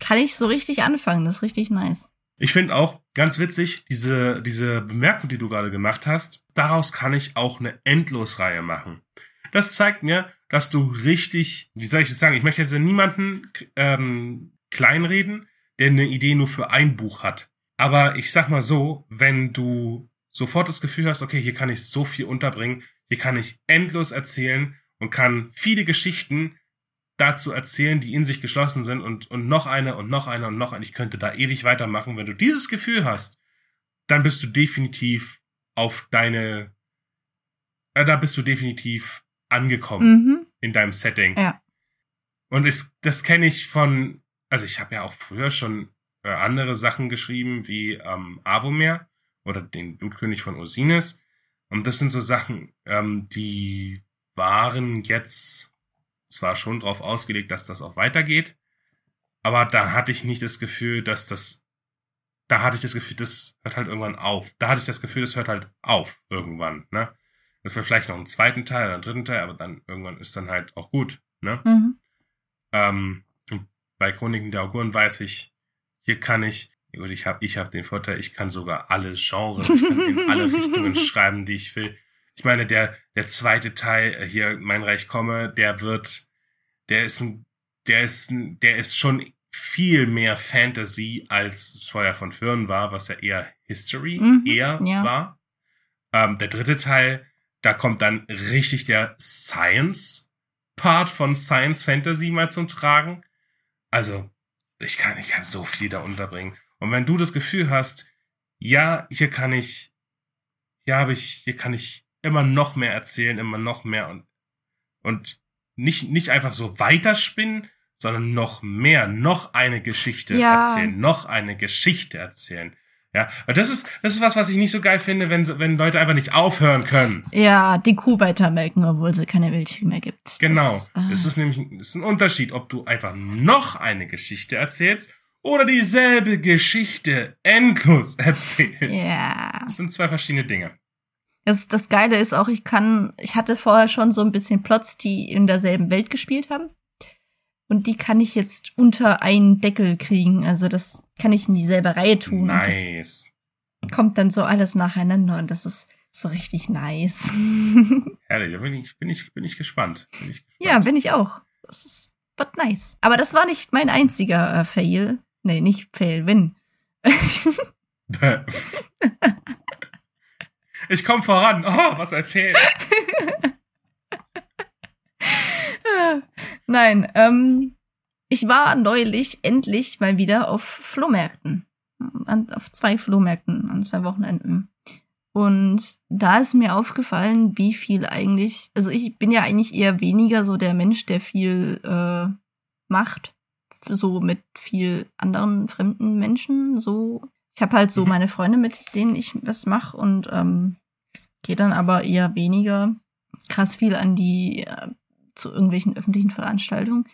kann ich so richtig anfangen. Das ist richtig nice. Ich finde auch ganz witzig, diese, diese Bemerkung, die du gerade gemacht hast, daraus kann ich auch eine Endlosreihe machen. Das zeigt mir, dass du richtig, wie soll ich das sagen, ich möchte jetzt niemanden ähm, kleinreden, der eine Idee nur für ein Buch hat. Aber ich sag mal so, wenn du sofort das Gefühl hast, okay, hier kann ich so viel unterbringen, hier kann ich endlos erzählen und kann viele Geschichten dazu erzählen, die in sich geschlossen sind und, und noch eine und noch eine und noch eine. Ich könnte da ewig weitermachen. Wenn du dieses Gefühl hast, dann bist du definitiv auf deine, äh, da bist du definitiv angekommen Mhm. in deinem Setting. Ja. Und es, das kenne ich von, also ich habe ja auch früher schon äh, andere Sachen geschrieben, wie ähm, Avomer oder den Blutkönig von Osiris. Und das sind so Sachen, ähm, die waren jetzt zwar schon drauf ausgelegt, dass das auch weitergeht, aber da hatte ich nicht das Gefühl, dass das, da hatte ich das Gefühl, das hört halt irgendwann auf. Da hatte ich das Gefühl, das hört halt auf irgendwann, ne? Das wäre vielleicht noch einen zweiten Teil oder einen dritten Teil, aber dann irgendwann ist dann halt auch gut, ne? Mhm. Ähm, bei Chroniken der Auguren weiß ich, hier kann ich, gut, ich habe ich hab den Vorteil, ich kann sogar alle Genres, ich kann in alle Richtungen schreiben, die ich will. Ich meine, der, der zweite Teil, äh, hier, Mein Reich komme, der wird, der ist ein, der ist, ein, der ist schon viel mehr Fantasy als Feuer von Firn war, was ja eher History Mhm, eher ja. war. Ähm, der dritte Teil, da kommt dann richtig der Science Part von Science Fantasy mal zum Tragen. Also, ich kann, ich kann so viel da unterbringen. Und wenn du das Gefühl hast, ja, hier kann ich, hier habe ich, hier kann ich immer noch mehr erzählen, immer noch mehr und, und nicht, nicht einfach so weiterspinnen, sondern noch mehr, noch eine Geschichte Ja. erzählen, noch eine Geschichte erzählen. Ja, das ist, das ist was, was ich nicht so geil finde, wenn, wenn Leute einfach nicht aufhören können. Ja, die Kuh weitermelken, obwohl sie keine Milch mehr gibt. Genau. Das, äh, Es ist nämlich es ist ein Unterschied, ob du einfach noch eine Geschichte erzählst oder dieselbe Geschichte endlos erzählst. Ja. Das sind zwei verschiedene Dinge. Das, das Geile ist auch, ich kann, ich hatte vorher schon so ein bisschen Plots, die in derselben Welt gespielt haben. Und die kann ich jetzt unter einen Deckel kriegen. Also das kann ich in dieselbe Reihe tun. Nice. kommt dann so alles nacheinander und das ist so richtig nice. Herrlich, da bin ich, bin ich, bin ich gespannt. Bin ich gespannt. ja, bin ich auch. Das ist but nice. Aber das war nicht mein einziger äh, Fail. Nee, nicht Fail, Win. ich komme voran. Oh, was ein Fehler. Nein, ähm, ich war neulich endlich mal wieder auf Flohmärkten. An, auf zwei Flohmärkten an zwei Wochenenden. Und da ist mir aufgefallen, wie viel eigentlich, also ich bin ja eigentlich eher weniger so der Mensch, der viel äh, macht, so mit viel anderen fremden Menschen. So, ich habe halt so Mhm. meine Freunde, mit denen ich was mache und ähm, gehe dann aber eher weniger krass viel an die äh, zu irgendwelchen öffentlichen Veranstaltungen.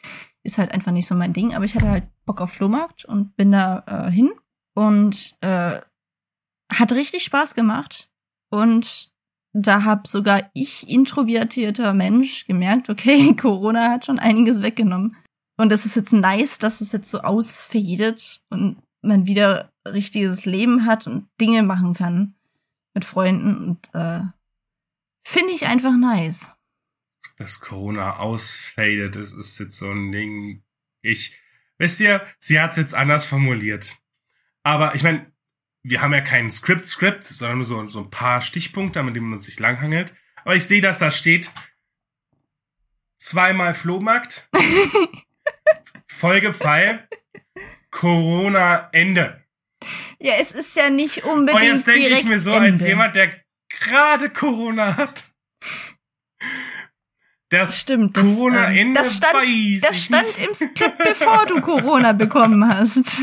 Ist halt einfach nicht so mein Ding, aber ich hatte halt Bock auf Flohmarkt und bin da äh, hin und äh, hat richtig Spaß gemacht. Und da hab sogar ich, introvertierter Mensch, gemerkt, okay, Corona hat schon einiges weggenommen. Und es ist jetzt nice, dass es jetzt so ausfädet und man wieder richtiges Leben hat und Dinge machen kann mit Freunden. Und äh, finde ich einfach nice. Dass Corona ausfadet, das ist jetzt so ein Ding. Ich, wisst ihr, sie hat es jetzt anders formuliert. Aber ich meine, wir haben ja kein Skript-Skript, sondern nur so, so ein paar Stichpunkte, mit denen man sich langhangelt. Aber ich sehe, dass da steht zweimal Flohmarkt, Folge Pfeil, Corona Ende. Ja, es ist ja nicht unbedingt Und jetzt denke ich mir so, Ende. als jemand, der gerade Corona hat, das Stimmt, das, Corona-Ende ähm, das stand, weiß das stand nicht. im Skript, bevor du Corona bekommen hast.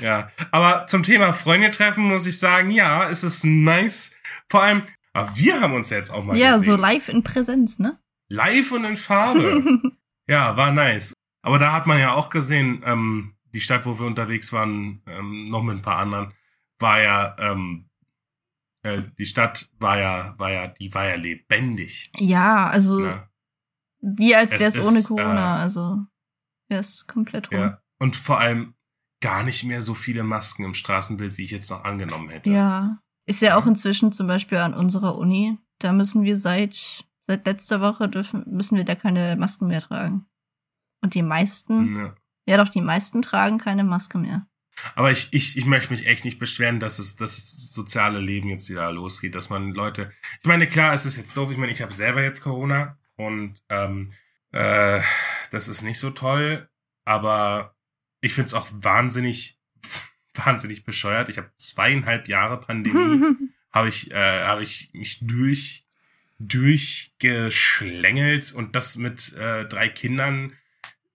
Ja, aber zum Thema Freunde treffen muss ich sagen, ja, es ist nice. Vor allem, aber wir haben uns ja jetzt auch mal ja, gesehen. so live in Präsenz, ne? Live und in Farbe. ja, war nice. Aber da hat man ja auch gesehen, ähm, die Stadt, wo wir unterwegs waren, ähm, noch mit ein paar anderen, war ja, ähm, äh, die Stadt war ja, war ja, die war ja lebendig. ja, also Ne? wie als wäre es ohne Corona. äh, also wäre es komplett rum. Ja. Und vor allem gar nicht mehr so viele Masken im Straßenbild, wie ich jetzt noch angenommen hätte. Ja. Ist ja auch inzwischen zum Beispiel an unserer Uni. Da müssen wir seit, seit letzter Woche dürfen, müssen wir da keine Masken mehr tragen. Und die meisten, Ja. ja doch, die meisten tragen keine Maske mehr. Aber ich, ich, ich möchte mich echt nicht beschweren, dass es, dass das soziale Leben jetzt wieder losgeht, dass man Leute. Ich meine, klar, es ist jetzt doof. Ich meine, ich habe selber jetzt Corona und ähm, äh, das ist nicht so toll, aber ich finde es auch wahnsinnig, wahnsinnig bescheuert. Ich habe zweieinhalb Jahre Pandemie, habe ich, äh, habe ich mich durch durchgeschlängelt und das mit äh, drei Kindern,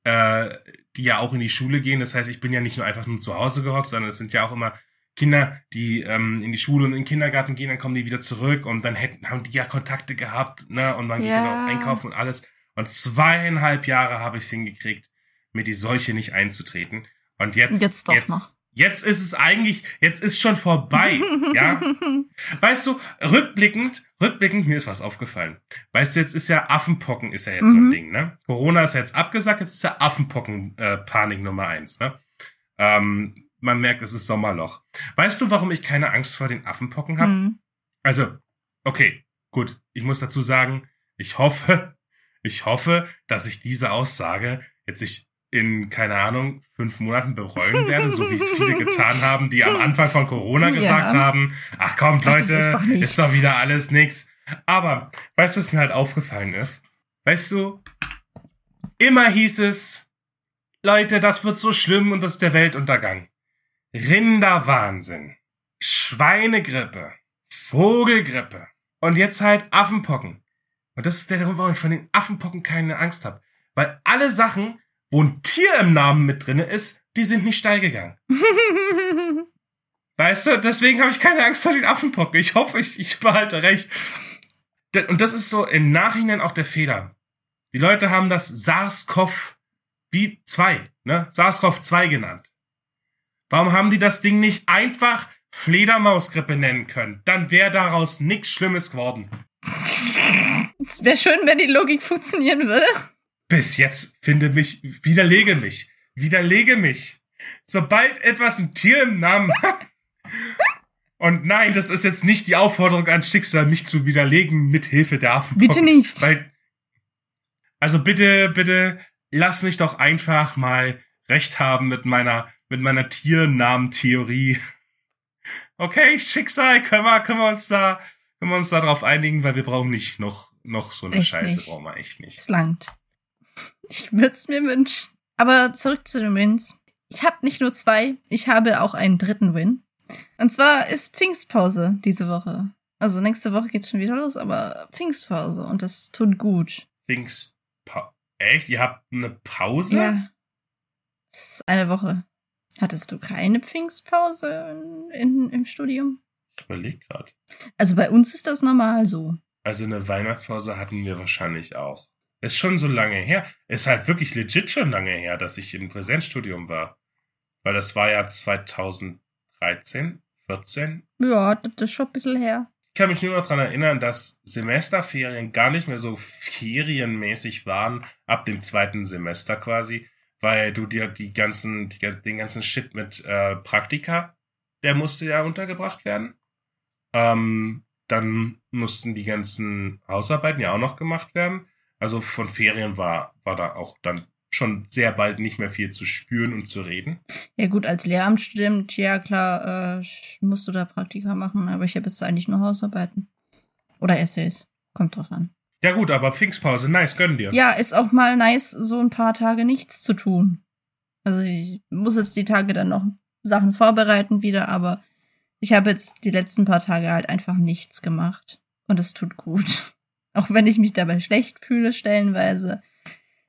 äh, die ja auch in die Schule gehen. Das heißt, ich bin ja nicht nur einfach nur zu Hause gehockt, sondern es sind ja auch immer Kinder, die ähm, in die Schule und in den Kindergarten gehen, dann kommen die wieder zurück und dann hätten, haben die ja Kontakte gehabt, ne? Und man geht dann Ja. auch einkaufen und alles. Und zweieinhalb Jahre habe ich es hingekriegt, mir die Seuche nicht einzutreten. Und jetzt, Jetzt doch jetzt. Jetzt ist es eigentlich, jetzt ist schon vorbei, ja? Weißt du, rückblickend, rückblickend, mir ist was aufgefallen. Weißt du, jetzt ist ja Affenpocken ist ja jetzt so ein Mhm. Ding, ne? Corona ist ja jetzt abgesagt, jetzt ist ja Affenpocken äh, Panik Nummer eins, ne? Ähm, man merkt, es ist Sommerloch. Weißt du, warum ich keine Angst vor den Affenpocken habe? Hm. Also, okay, gut. Ich muss dazu sagen, ich hoffe, ich hoffe, dass ich diese Aussage jetzt nicht in, keine Ahnung, fünf Monaten bereuen werde, so wie es viele getan haben, die am Anfang von Corona Ja. gesagt haben, ach komm, Leute, ist doch ist doch wieder alles nix. Aber, weißt du, was mir halt aufgefallen ist? Weißt du, immer hieß es, Leute, das wird so schlimm und das ist der Weltuntergang. Rinderwahnsinn, Schweinegrippe, Vogelgrippe und jetzt halt Affenpocken. Und das ist der Grund, warum ich von den Affenpocken keine Angst habe. Weil alle Sachen, wo ein Tier im Namen mit drinne ist, die sind nicht steil gegangen. Weißt du, deswegen habe ich keine Angst vor den Affenpocken. Ich hoffe, ich, ich behalte recht. Und das ist so im Nachhinein auch der Fehler. Die Leute haben das SARS-CoV wie 2, ne? SARS-CoV-2 genannt. Warum haben die das Ding nicht einfach Fledermausgrippe nennen können, dann wäre daraus nichts Schlimmes geworden. Es wäre schön, wenn die Logik funktionieren würde. Bis jetzt finde mich, widerlege mich, widerlege mich. Sobald etwas ein Tier im Namen hat. Und nein, das ist jetzt nicht die Aufforderung an Schicksal, mich zu widerlegen mit Hilfe der Affen. Bitte nicht. Weil, also bitte, bitte, lass mich doch einfach mal recht haben mit meiner, mit meiner Tiernamen-Theorie. Okay, Schicksal, können wir, können wir uns da, können wir uns da drauf einigen, weil wir brauchen nicht noch, noch so eine Echt Scheiße, nicht. brauchen wir echt nicht. Es langt. Ich würde es mir wünschen. Aber zurück zu den Wins. Ich habe nicht nur zwei, ich habe auch einen dritten Win. Und zwar ist Pfingstpause diese Woche. Also nächste Woche geht's schon wieder los, aber Pfingstpause und das tut gut. Pfingst, pa echt? Ihr habt eine Pause? Ja. Das ist eine Woche. Hattest du keine Pfingstpause in, in, im Studium? Ich überleg grad. Also bei uns ist das normal so. Also eine Weihnachtspause hatten wir wahrscheinlich auch. Ist schon so lange her. Ist halt wirklich legit schon lange her, dass ich im Präsenzstudium war. Weil das war ja 2013, 14. Ja, das ist schon ein bisschen her. Ich kann mich nur noch dran erinnern, dass Semesterferien gar nicht mehr so ferienmäßig waren, ab dem zweiten Semester quasi, weil du dir die ganzen, die, den ganzen Shit mit äh, Praktika, der musste ja untergebracht werden. Ähm, dann mussten die ganzen Hausarbeiten ja auch noch gemacht werden. Also von Ferien war, war da auch dann schon sehr bald nicht mehr viel zu spüren und zu reden. Ja gut, als Lehramtsstudent, ja klar, äh, musst du da Praktika machen, aber ich habe jetzt eigentlich nur Hausarbeiten. Oder Essays. Kommt drauf an. Ja gut, aber Pfingstpause, nice, gönn dir. Ja, ist auch mal nice, so ein paar Tage nichts zu tun. Also ich muss jetzt die Tage dann noch Sachen vorbereiten wieder, aber ich habe jetzt die letzten paar Tage halt einfach nichts gemacht. Und es tut gut. Auch wenn ich mich dabei schlecht fühle, stellenweise.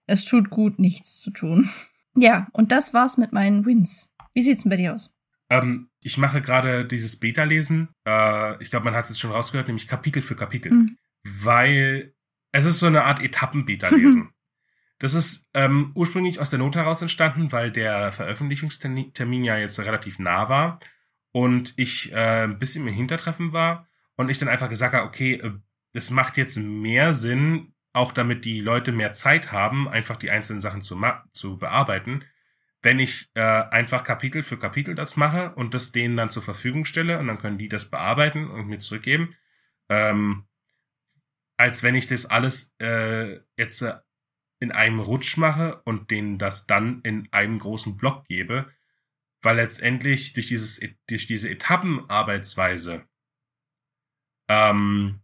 Es tut gut, nichts zu tun. Ja, und das war's mit meinen Wins. Wie sieht's denn bei dir aus? Ähm, ich mache gerade dieses Beta-Lesen. Äh, ich glaube, man hat es jetzt schon rausgehört, nämlich Kapitel für Kapitel. Mhm. Weil es ist so eine Art Etappen-Beta-Lesen. das ist ähm, ursprünglich aus der Not heraus entstanden, weil der Veröffentlichungstermin ja jetzt relativ nah war und ich äh, ein bisschen im Hintertreffen war und ich dann einfach gesagt habe, okay, äh, es macht jetzt mehr Sinn, auch damit die Leute mehr Zeit haben, einfach die einzelnen Sachen zu, zu bearbeiten, wenn ich äh, einfach Kapitel für Kapitel das mache und das denen dann zur Verfügung stelle und dann können die das bearbeiten und mir zurückgeben, ähm, als wenn ich das alles äh, jetzt äh, in einem Rutsch mache und denen das dann in einem großen Block gebe, weil letztendlich durch dieses durch diese Etappenarbeitsweise ähm,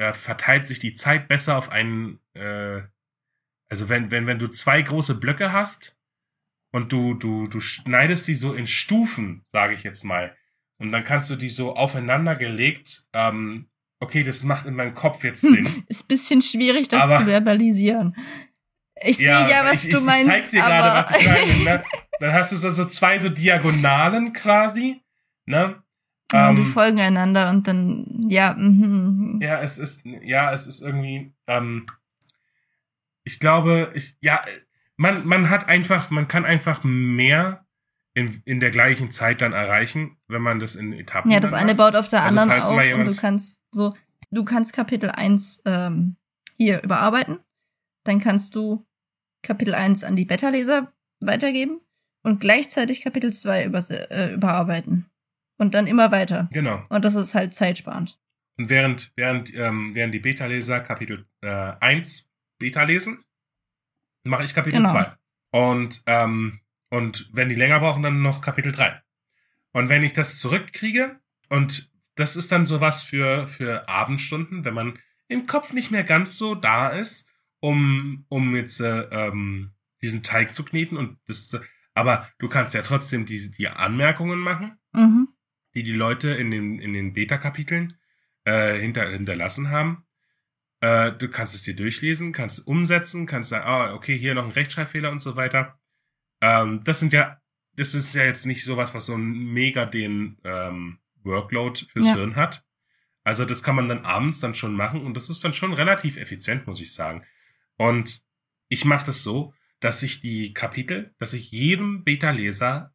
äh, verteilt sich die Zeit besser auf einen, äh, also wenn, wenn, wenn du zwei große Blöcke hast und du, du, du schneidest die so in Stufen, sage ich jetzt mal, und dann kannst du die so aufeinander gelegt, ähm, okay, das macht in meinem Kopf jetzt Sinn. Ist bisschen schwierig, das Aber- zu verbalisieren. Ich sehe ja, was ich, du ich, meinst. Ich zeig dir gerade, was ich meine. Ne? Dann hast du so, so zwei so Diagonalen quasi, ne? Ja, die Ähm, folgen einander und dann, ja, mhm. Ja, es ist, ja, es ist irgendwie, ähm, ich glaube, ich, ja, man, man hat einfach, man kann einfach mehr in, in der gleichen Zeit dann erreichen, wenn man das in Etappen Ja, das eine macht. baut auf der Also anderen falls auf und du kannst so, du kannst Kapitel 1 ähm, hier überarbeiten, dann kannst du Kapitel 1 an die Beta-Leser weitergeben und gleichzeitig Kapitel 2 übers, äh, überarbeiten. Und dann immer weiter. Genau. Und das ist halt zeitsparend. Und während, während, ähm, während die Beta-Leser Kapitel äh, 1 Beta lesen, mache ich Kapitel Genau. 2. Und, ähm, und wenn die länger brauchen, dann noch Kapitel 3. Und wenn ich das zurückkriege, und das ist dann sowas für, für Abendstunden, wenn man im Kopf nicht mehr ganz so da ist, um, um jetzt äh, ähm, diesen Teig zu kneten und das, aber du kannst ja trotzdem die, die Anmerkungen machen Mhm. Die die Leute in den, in den Beta-Kapiteln äh, hinter, hinterlassen haben. Äh, du kannst es dir durchlesen, kannst umsetzen, kannst sagen, ah, okay, hier noch ein Rechtschreibfehler und so weiter. Ähm, das sind ja, das ist ja jetzt nicht sowas, was so ein mega den ähm, Workload fürs Ja. Hirn hat. Also das kann man dann abends dann schon machen und das ist dann schon relativ effizient, muss ich sagen. Und ich mache das so, dass ich die Kapitel, dass ich jedem Beta-Leser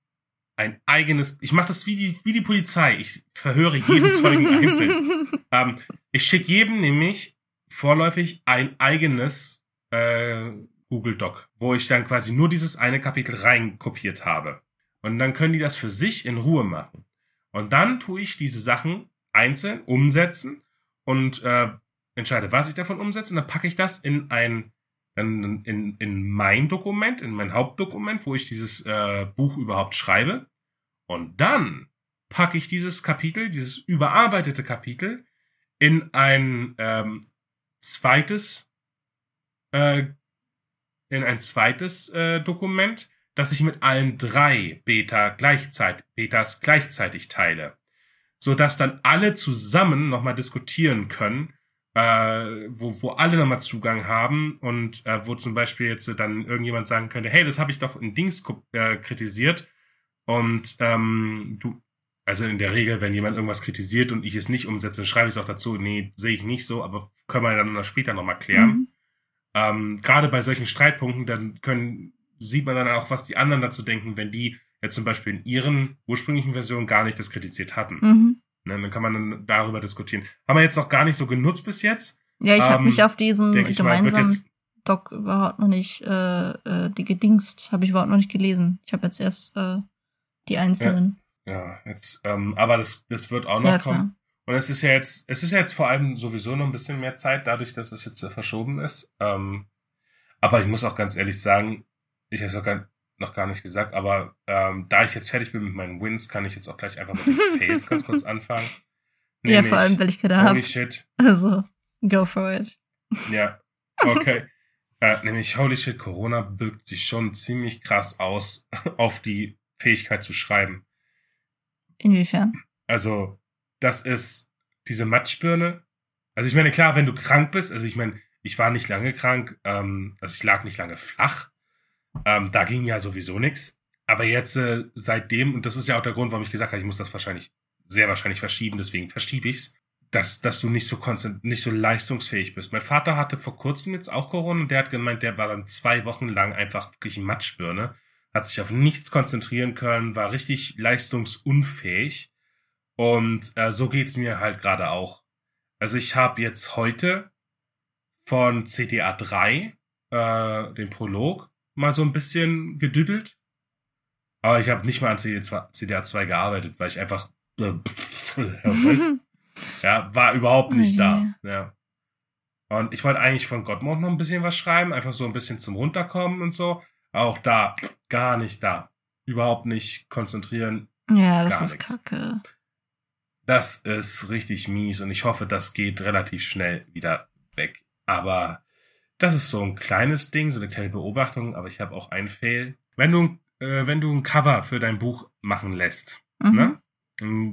ein eigenes, ich mache das wie die, wie die Polizei, ich verhöre jeden Zeugen einzeln. Ähm, ich schicke jedem nämlich vorläufig ein eigenes äh, Google Doc, wo ich dann quasi nur dieses eine Kapitel reinkopiert habe. Und dann können die das für sich in Ruhe machen. Und dann tue ich diese Sachen einzeln umsetzen und äh, entscheide, was ich davon umsetze. Und dann packe ich das in ein in, in, in mein Dokument, in mein Hauptdokument, wo ich dieses äh, Buch überhaupt schreibe. Und dann packe ich dieses Kapitel, dieses überarbeitete Kapitel, in ein ähm, zweites, äh, in ein zweites äh, Dokument, das ich mit allen drei Beta gleichzeitig, Betas gleichzeitig teile, so dass dann alle zusammen nochmal diskutieren können, äh, wo, wo alle nochmal Zugang haben und äh, wo zum Beispiel jetzt dann irgendjemand sagen könnte, hey, das habe ich doch in Dings äh, kritisiert und ähm, du, also in der Regel, wenn jemand irgendwas kritisiert und ich es nicht umsetze, dann schreibe ich es auch dazu, nee, sehe ich nicht so, aber können wir dann später nochmal klären. Mhm. Ähm, Gerade bei solchen Streitpunkten, dann können, sieht man dann auch, was die anderen dazu denken, wenn die jetzt zum Beispiel in ihren ursprünglichen Versionen gar nicht das kritisiert hatten. Mhm. Ne, dann kann man dann darüber diskutieren. Haben wir jetzt noch gar nicht so genutzt bis jetzt. Ja, ich ähm, habe mich auf diesen gemeinsamen Doc überhaupt noch nicht, äh, äh, die gedingst, habe ich überhaupt noch nicht gelesen. Ich habe jetzt erst äh, die einzelnen. Ja, ja jetzt, ähm, aber das, das wird auch noch ja, kommen. Und es ist ja jetzt, es ist ja jetzt vor allem sowieso noch ein bisschen mehr Zeit, dadurch, dass es jetzt verschoben ist. Ähm, aber ich muss auch ganz ehrlich sagen, ich habe es auch gar, noch gar nicht gesagt, aber ähm, da ich jetzt fertig bin mit meinen Wins, kann ich jetzt auch gleich einfach mit den Fails ganz kurz anfangen. Nämlich, ja, vor allem, weil ich gerade habe. Holy shit. Also, go for it. Ja, okay. äh, nämlich, holy shit, Corona birgt sich schon ziemlich krass aus auf die Fähigkeit zu schreiben. Inwiefern? Also, das ist diese Matschbirne. Also, ich meine, klar, wenn du krank bist, also ich meine, ich war nicht lange krank, ähm, also ich lag nicht lange flach, ähm, da ging ja sowieso nichts. Aber jetzt äh, seitdem, und das ist ja auch der Grund, warum ich gesagt habe, ich muss das wahrscheinlich, sehr wahrscheinlich verschieben, deswegen verschiebe ich's, dass, dass du nicht so nicht so leistungsfähig bist. Mein Vater hatte vor kurzem jetzt auch Corona und der hat gemeint, der war dann zwei Wochen lang einfach wirklich Matschbirne, hat sich auf nichts konzentrieren können, war richtig leistungsunfähig. Und äh, so geht's mir halt gerade auch. Also ich habe jetzt heute von CDA 3 äh, den Prolog mal so ein bisschen gedüdelt. Aber ich habe nicht mal an CDA 2 gearbeitet, weil ich einfach äh, ja, war überhaupt nicht da. Ja. Und ich wollte eigentlich von Gottmond noch ein bisschen was schreiben, einfach so ein bisschen zum Runterkommen und so. Auch da gar nicht da. Überhaupt nicht konzentrieren. Ja, das ist nichts. kacke. Das ist richtig mies und ich hoffe, das geht relativ schnell wieder weg. Aber das ist so ein kleines Ding, so eine kleine Beobachtung, aber ich habe auch einen Fail. Wenn du, äh, wenn du ein Cover für dein Buch machen lässt, mhm. ne?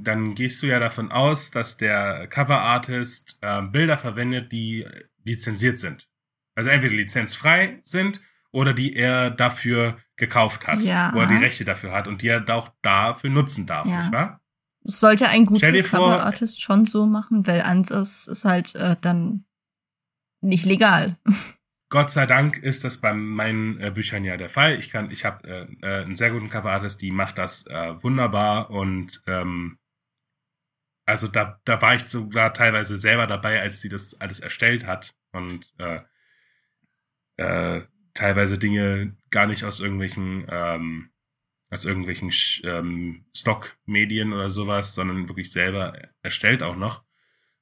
dann gehst du ja davon aus, dass der Cover-Artist äh, Bilder verwendet, die lizenziert sind. Also entweder lizenzfrei sind oder die er dafür gekauft hat, ja. wo er die Rechte dafür hat und die er auch dafür nutzen darf, ja. nicht wahr? Das sollte ein guter Cover-Artist schon so machen, weil ansonsten ist halt äh, dann nicht legal. Gott sei Dank ist das bei meinen äh, Büchern ja der Fall. Ich kann, ich habe äh, äh, einen sehr guten Coverartist, die macht das äh, wunderbar und ähm, also da, da war ich sogar teilweise selber dabei, als sie das alles erstellt hat und äh, äh, teilweise Dinge gar nicht aus irgendwelchen ähm, aus irgendwelchen ähm, Stock-Medien oder sowas, sondern wirklich selber erstellt auch noch.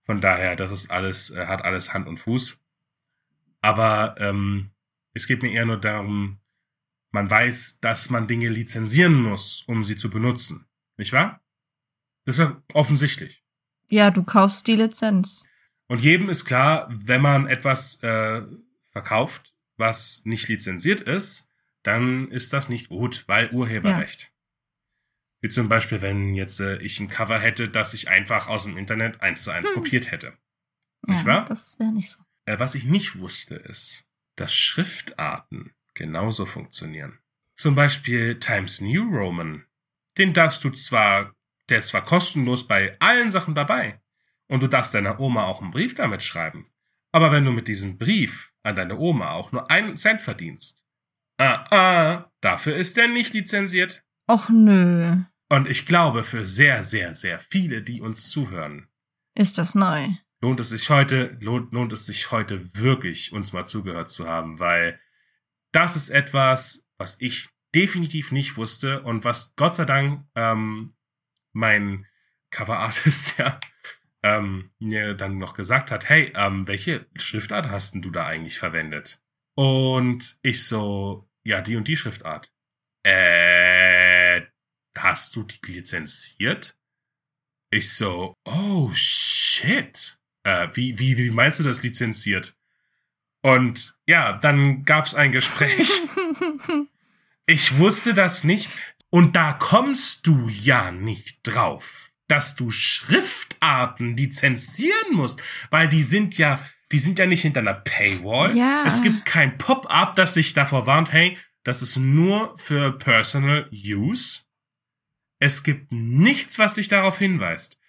Von daher, das ist alles, äh, hat alles Hand und Fuß. Aber ähm, es geht mir eher nur darum, man weiß, dass man Dinge lizenzieren muss, um sie zu benutzen. Nicht wahr? Das ist ja offensichtlich. Ja, du kaufst die Lizenz. Und jedem ist klar, wenn man etwas äh, verkauft, was nicht lizenziert ist, dann ist das nicht gut, weil Urheberrecht. Ja. Wie zum Beispiel, wenn jetzt äh, ich ein Cover hätte, das ich einfach aus dem Internet eins zu eins hm. kopiert hätte. Nicht ja, wahr? Das wäre nicht so. Äh, was ich nicht wusste, ist, dass Schriftarten genauso funktionieren. Zum Beispiel Times New Roman. Den darfst du zwar, der ist zwar kostenlos bei allen Sachen dabei. Und du darfst deiner Oma auch einen Brief damit schreiben. Aber wenn du mit diesem Brief an deine Oma auch nur einen Cent verdienst, ah, ah, dafür ist der nicht lizenziert. Och nö. Und ich glaube, für sehr, sehr, sehr viele, die uns zuhören, Ist das neu? Lohnt es sich heute, lohnt, lohnt es sich heute wirklich, uns mal zugehört zu haben, weil das ist etwas, was ich definitiv nicht wusste und was Gott sei Dank ähm, mein Coverartist ja ähm, mir dann noch gesagt hat, hey, ähm, welche Schriftart hast denn du da eigentlich verwendet? Und ich so, ja, die und die Schriftart. Äh, hast du die lizenziert? Ich so, oh shit. Äh, wie, wie, wie meinst du das lizenziert? Und ja, dann gab's ein Gespräch. Ich wusste das nicht. Und da kommst du ja nicht drauf, dass du Schriftarten lizenzieren musst, weil die sind ja, die sind ja nicht hinter einer Paywall. Ja. Es gibt kein Pop-up, das sich davor warnt, hey, das ist nur für Personal Use. Es gibt nichts, was dich darauf hinweist.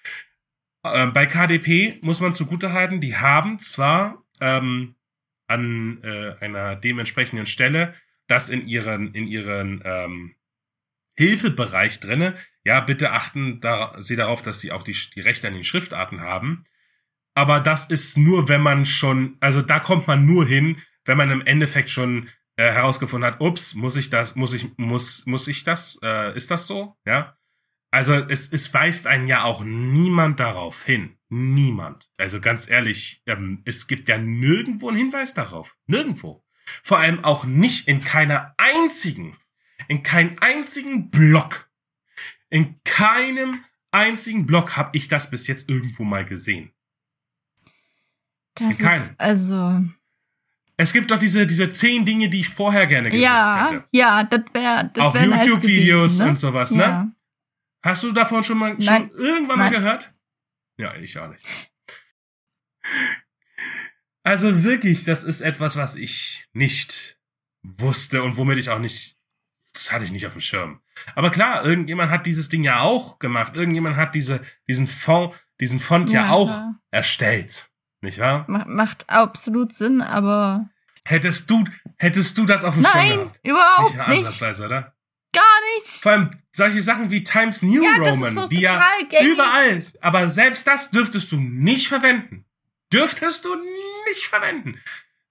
Äh, bei KDP muss man zugutehalten, die haben zwar ähm, an äh, einer dementsprechenden Stelle das in ihren in ihren ähm, Hilfebereich drinne. Ja, bitte achten da, Sie darauf, dass Sie auch die, die Rechte an den Schriftarten haben. Aber das ist nur, wenn man schon, also da kommt man nur hin, wenn man im Endeffekt schon äh, herausgefunden hat, ups, muss ich das, muss ich, muss, muss ich das, äh, ist das so? Ja. Also es, es weist einen ja auch niemand darauf hin. Niemand. Also ganz ehrlich, ähm, es gibt ja nirgendwo einen Hinweis darauf. Nirgendwo. Vor allem auch nicht in keiner einzigen, in keinem einzigen Blog. In keinem einzigen Blog habe ich das bis jetzt irgendwo mal gesehen. Das In keinem. ist also. Es gibt doch diese, diese zehn Dinge, die ich vorher gerne gewusst Ja, hätte. ja, das wäre. Auch wär nice YouTube-Videos gewesen, ne? und sowas, ne? Hast du davon schon mal schon irgendwann Nein. mal gehört? Ja, ich auch nicht. Also wirklich, das ist etwas, was ich nicht wusste und womit ich auch nicht, das hatte ich nicht auf dem Schirm. Aber klar, irgendjemand hat dieses Ding ja auch gemacht. Irgendjemand hat diese, diesen Font, diesen Font ja, Ja, auch klar. erstellt. Nicht wahr? Ma- Macht absolut Sinn, aber. Hättest du, hättest du das auf dem Schirm Nein, gehabt? überhaupt Nicht nicht. ansatzweise, oder? Nicht. Vor allem solche Sachen wie Times New Ja, Roman, so die ja gängig. überall, aber selbst das dürftest du nicht verwenden. Dürftest du nicht verwenden.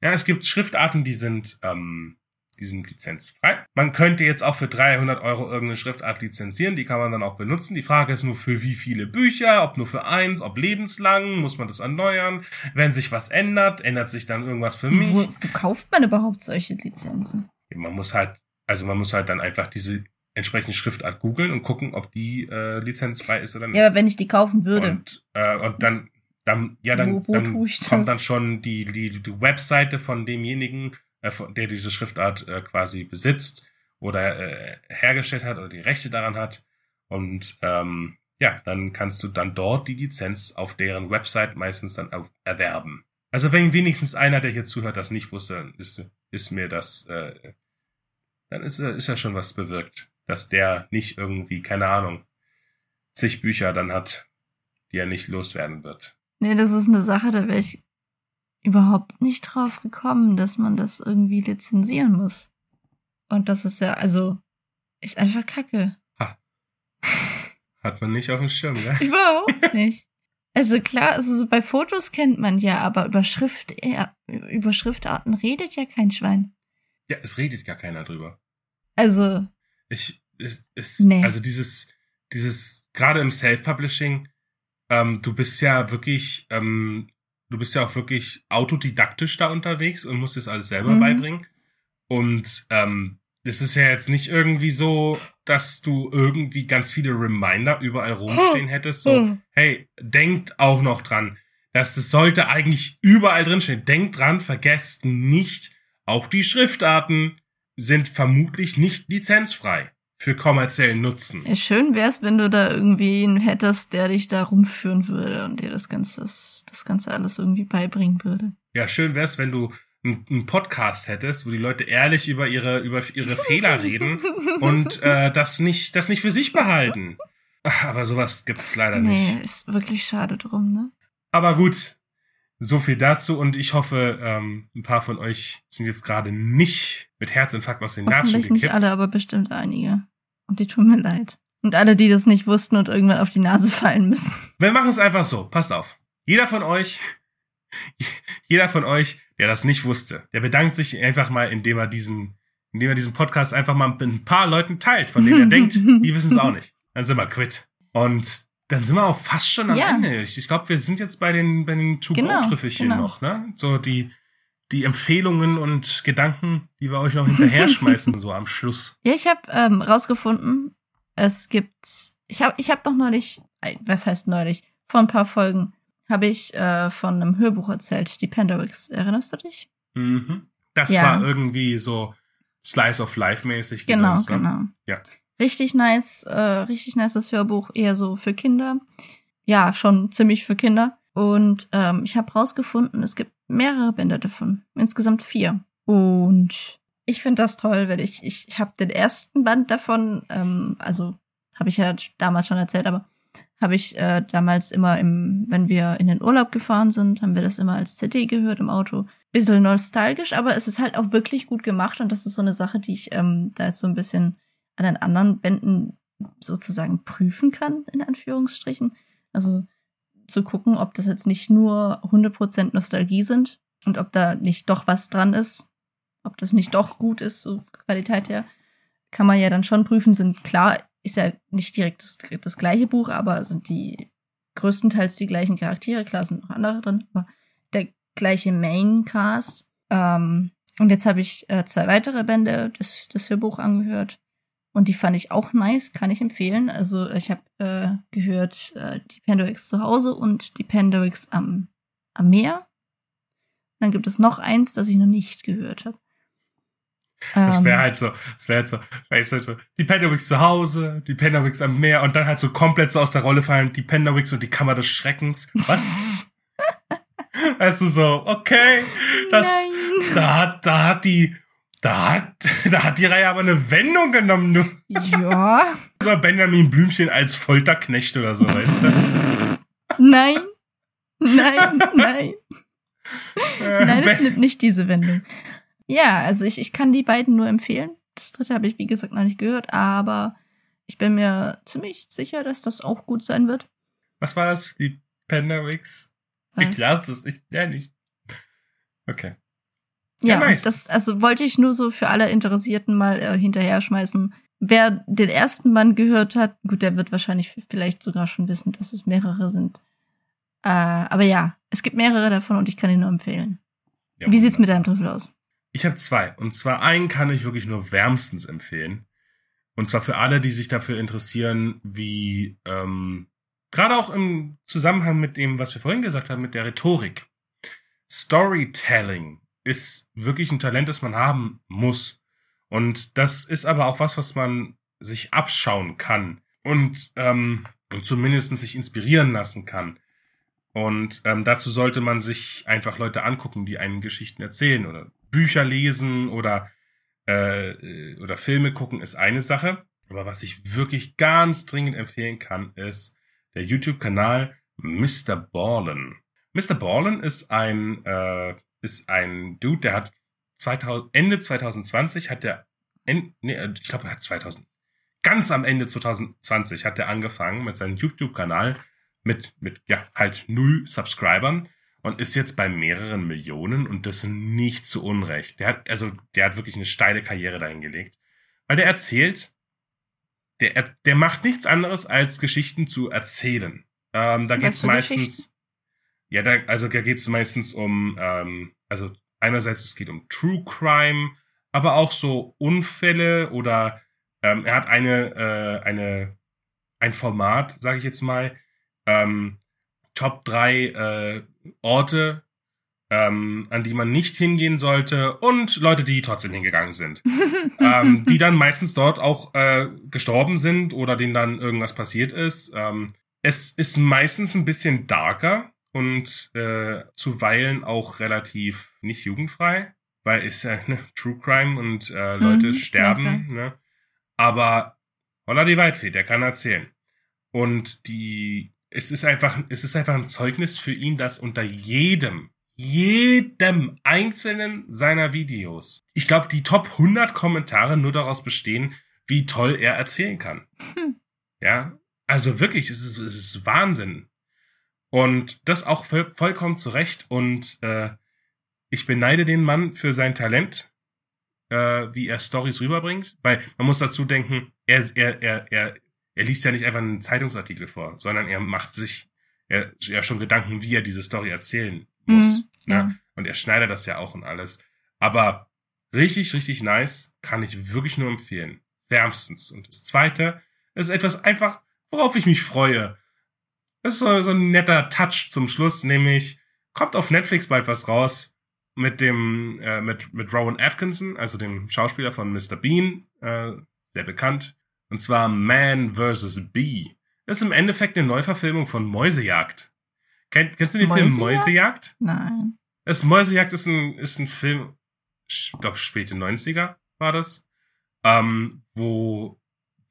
Ja, es gibt Schriftarten, die sind, ähm, die sind lizenzfrei. Man könnte jetzt auch für 300 Euro irgendeine Schriftart lizenzieren, die kann man dann auch benutzen. Die Frage ist nur für wie viele Bücher, ob nur für eins, ob lebenslang, muss man das erneuern. Wenn sich was ändert, ändert sich dann irgendwas für mich. Wo, wo kauft man überhaupt solche Lizenzen? Man muss halt, also man muss halt dann einfach diese entsprechende Schriftart googeln und gucken, ob die äh, lizenzfrei ist oder nicht. Ja, aber wenn ich die kaufen würde. Und, äh, und dann, dann, ja, dann, Wo- wo dann tue ich das? kommt dann schon die, die, die Webseite von demjenigen, äh, von, der diese Schriftart äh, quasi besitzt oder äh, hergestellt hat oder die Rechte daran hat. Und ähm, ja, dann kannst du dann dort die Lizenz auf deren Website meistens dann erwerben. Also wenn wenigstens einer, der hier zuhört, das nicht wusste, dann ist, ist mir das, äh, dann ist, äh, ist ja schon was bewirkt, dass der nicht irgendwie, keine Ahnung, zig Bücher dann hat, die er nicht loswerden wird. Nee, das ist eine Sache, da wäre ich überhaupt nicht drauf gekommen, dass man das irgendwie lizenzieren muss. Und das ist ja, also, ist einfach Kacke. Hat man nicht auf dem Schirm, ja? Überhaupt nicht. Also klar, also so bei Fotos kennt man ja, aber über Schrift, ja, über Schriftarten redet ja kein Schwein. Ja, es redet gar keiner drüber. Also, Ich, es, es, Nee. also dieses, dieses, gerade im Self-Publishing, ähm, du bist ja wirklich, ähm, du bist ja auch wirklich autodidaktisch da unterwegs und musst das alles selber Mhm. beibringen. Und ähm, es ist ja jetzt nicht irgendwie so, dass du irgendwie ganz viele Reminder überall rumstehen hättest. So, Hm. hey, denkt auch noch dran. dass es sollte eigentlich überall drinstehen. Denkt dran, vergesst nicht, auch die Schriftarten sind vermutlich nicht lizenzfrei für kommerziellen Nutzen. Ja, schön wär's, wenn du da irgendwie einen hättest, der dich da rumführen würde und dir das Ganze, das Ganze alles irgendwie beibringen würde. Ja, schön wär's, wenn du einen Podcast hättest, wo die Leute ehrlich über ihre über ihre Fehler reden und äh, das nicht das nicht für sich behalten. Aber sowas gibt es leider nee, nicht. ist wirklich schade drum, ne? Aber gut, so viel dazu und ich hoffe, ähm, ein paar von euch sind jetzt gerade nicht mit Herzinfarkt aus den Latschen Hoffentlich nicht gekippt. alle, aber bestimmt einige. Und die tun mir leid. Und alle, die das nicht wussten und irgendwann auf die Nase fallen müssen. Wir machen es einfach so. Passt auf. Jeder von euch, jeder von euch, der das nicht wusste, der bedankt sich einfach mal, indem er diesen, indem er diesen Podcast einfach mal mit ein paar Leuten teilt, von denen er denkt, die wissen es auch nicht. Dann sind wir quitt. Und dann sind wir auch fast schon am Ja. Ende. Ich, ich glaube, wir sind jetzt bei den, bei den Genau, To-Go-Trüffelchen genau. noch, ne? So die, die Empfehlungen und Gedanken, die wir euch noch hinterher schmeißen, so am Schluss. Ja, ich habe ähm, rausgefunden, es gibt, ich habe ich hab doch neulich, was heißt neulich, vor ein paar Folgen habe ich äh, von einem Hörbuch erzählt, die Pandorix. Erinnerst du dich? Mhm. Das Ja. war irgendwie so Slice of Life mäßig. Genau, gedöns, ne? genau. Ja. Richtig nice, äh, richtig nice das Hörbuch, eher so für Kinder. Ja, schon ziemlich für Kinder. Und ähm, ich habe rausgefunden, es gibt mehrere Bände davon. Insgesamt vier. Und ich finde das toll, weil ich, ich, ich habe den ersten Band davon, ähm, also habe ich ja damals schon erzählt, aber habe ich äh, damals immer im, wenn wir in den Urlaub gefahren sind, haben wir das immer als CD gehört im Auto. Bisschen nostalgisch, aber es ist halt auch wirklich gut gemacht und das ist so eine Sache, die ich ähm, da jetzt so ein bisschen an den anderen Bänden sozusagen prüfen kann, in Anführungsstrichen. Also zu gucken, ob das jetzt nicht nur 100% Nostalgie sind und ob da nicht doch was dran ist, ob das nicht doch gut ist, so Qualität her, kann man ja dann schon prüfen. Sind klar, ist ja nicht direkt das, das gleiche Buch, aber sind die größtenteils die gleichen Charaktere. Klar sind noch andere drin, aber der gleiche Maincast. Ähm, und jetzt habe ich äh, zwei weitere Bände des, des Hörbuch angehört. Und die fand ich auch nice, kann ich empfehlen. Also ich habe äh, gehört äh, die Pandorix zu Hause und die Pandorix am, am Meer. Dann gibt es noch eins, das ich noch nicht gehört habe. Das Ähm, wäre halt so, das wäre halt so, weißt du, so, die Penderwicks zu Hause, die Penderwicks am Meer und dann halt so komplett so aus der Rolle fallen, die Penderwicks und die Kammer des Schreckens. Was? weißt du so, okay, das, Nein. da hat, da hat die, da hat, da hat die Reihe aber eine Wendung genommen, du. Ja. So Benjamin Blümchen als Folterknecht oder so, weißt du? Nein. Nein, nein. Äh, Nein, es Ben- nimmt nicht diese Wendung. Ja, also ich, ich kann die beiden nur empfehlen. Das dritte habe ich, wie gesagt, noch nicht gehört, aber ich bin mir ziemlich sicher, dass das auch gut sein wird. Was war das? Die? Was? Ich lasse es, ich, ja nicht. Okay. Ja, Ja, nice. das also wollte ich nur so für alle Interessierten mal äh, hinterher schmeißen. Wer den ersten Band gehört hat, gut, der wird wahrscheinlich vielleicht sogar schon wissen, dass es mehrere sind. Äh, aber ja, es gibt mehrere davon und ich kann ihn nur empfehlen. Ja, Wie sieht's mit deinem Trüffel aus? Ich habe zwei. Und zwar einen kann ich wirklich nur wärmstens empfehlen. Und zwar für alle, die sich dafür interessieren, wie ähm, gerade auch im Zusammenhang mit dem, was wir vorhin gesagt haben, mit der Rhetorik. Storytelling ist wirklich ein Talent, das man haben muss. Und das ist aber auch was, was man sich abschauen kann und, ähm, und zumindest sich inspirieren lassen kann. Und ähm, dazu sollte man sich einfach Leute angucken, die einen Geschichten erzählen oder Bücher lesen oder äh, äh, oder Filme gucken ist eine Sache. Aber was ich wirklich ganz dringend empfehlen kann, ist der YouTube-Kanal Mr. Ballen. Mr. Ballen ist ein äh, ist ein Dude, der hat 2000, Ende 2020 hat der nee, äh, ich glaube er hat 2000 ganz am Ende 2020 hat er angefangen mit seinem YouTube-Kanal mit mit ja halt null Subscribern und ist jetzt bei mehreren Millionen und das nicht zu Unrecht. Der hat also der hat wirklich eine steile Karriere dahingelegt, weil der erzählt, der er- der macht nichts anderes als Geschichten zu erzählen. Ähm, da Was geht's meistens? Ja, da, also da geht's meistens um, ähm, also einerseits es geht um True Crime, aber auch so Unfälle oder ähm, er hat eine, äh, eine, ein Format, sage ich jetzt mal, ähm, Top drei äh, Orte, ähm, an die man nicht hingehen sollte und Leute, die trotzdem hingegangen sind. ähm, die dann meistens dort auch äh, gestorben sind oder denen dann irgendwas passiert ist. Ähm, es ist meistens ein bisschen darker und äh, zuweilen auch relativ nicht jugendfrei, weil ist ja ne, True Crime und äh, Leute Mhm, sterben. Ne? Aber Holla die Waldfee, der kann erzählen. Und die, es ist einfach, es ist einfach ein Zeugnis für ihn, dass unter jedem, jedem einzelnen seiner Videos, ich glaube, die Top 100 Kommentare nur daraus bestehen, wie toll er erzählen kann. Hm. Ja, also wirklich, es ist, es ist Wahnsinn. Und das auch voll, vollkommen zurecht. Und äh, ich beneide den Mann für sein Talent, äh, wie er Stories rüberbringt. Weil man muss dazu denken, er, er, er, er, er liest ja nicht einfach einen Zeitungsartikel vor, sondern er macht sich er, er schon Gedanken, wie er diese Story erzählen muss. Mhm, ja. Und er schneidet das ja auch und alles. Aber richtig, richtig nice, kann ich wirklich nur empfehlen. Wärmstens. Und das zweite ist etwas einfach, worauf ich mich freue. Das ist so, so ein netter Touch zum Schluss, nämlich kommt auf Netflix bald was raus mit dem, äh, mit, mit Rowan Atkinson, also dem Schauspieler von Mr. Bean, äh, sehr bekannt. Und zwar Man vs. Bee. Das ist im Endeffekt eine Neuverfilmung von Mäusejagd. Kenn, kennst du den Film Mäusejagd? Mäusejagd? Nein. Das Mäusejagd ist ein, ist ein Film, ich glaube späte 90er war das, ähm, wo,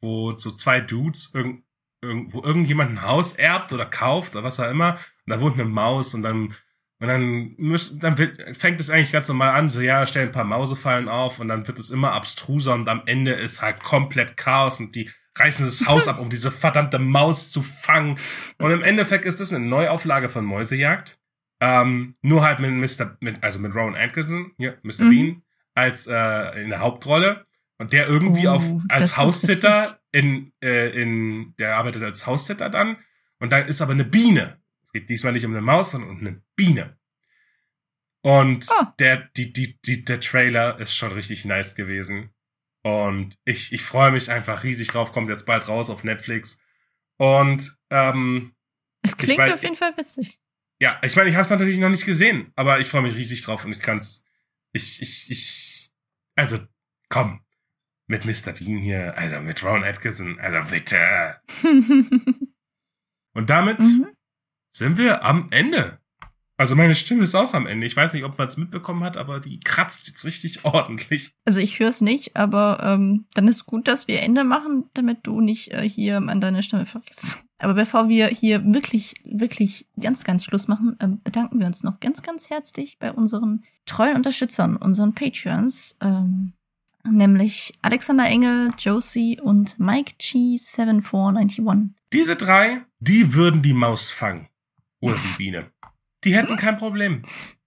wo so zwei Dudes irgend, irgend, wo irgendjemand ein Haus erbt oder kauft oder was auch immer und da wohnt eine Maus und dann und dann müssen, dann wird, fängt es eigentlich ganz normal an, so ja, stellen ein paar Mausefallen auf und dann wird es immer abstruser und am Ende ist halt komplett Chaos und die reißen das Haus ab, um diese verdammte Maus zu fangen. Und im Endeffekt ist das eine Neuauflage von Mäusejagd. Ähm, nur halt mit Mr. Mit, also mit Rowan Atkinson, hier, Mr. Mhm. Bean, als äh, in der Hauptrolle. Und der irgendwie Oh, auf als Haussitter. In, äh, in, der arbeitet als Haussitter dann. Und dann ist aber eine Biene. Es geht diesmal nicht um eine Maus, sondern um eine Biene. Und Oh. der, die, die, die, der Trailer ist schon richtig nice gewesen. Und ich, ich freue mich einfach riesig drauf, kommt jetzt bald raus auf Netflix. Und ähm, Es klingt weiß- auf jeden Fall witzig. ja, ich meine, ich habe es natürlich noch nicht gesehen, aber ich freue mich riesig drauf und ich kann's. Ich, ich, ich. Also, komm. Mit Mr. Bean hier, also mit Ron Atkinson, also bitte. Und damit mhm. sind wir am Ende. Also meine Stimme ist auch am Ende. Ich weiß nicht, ob man es mitbekommen hat, aber die kratzt jetzt richtig ordentlich. Also ich höre es nicht, aber ähm, dann ist gut, dass wir Ende machen, damit du nicht äh, hier an deiner Stimme verreckst. Aber bevor wir hier wirklich, wirklich ganz, ganz Schluss machen, ähm, bedanken wir uns noch ganz, ganz herzlich bei unseren treuen Unterstützern, unseren Patreons, ähm, nämlich Alexander Engel, Josie und Mike G7491. Diese drei, die würden die Maus fangen. Oder die Biene. Die hätten kein Problem.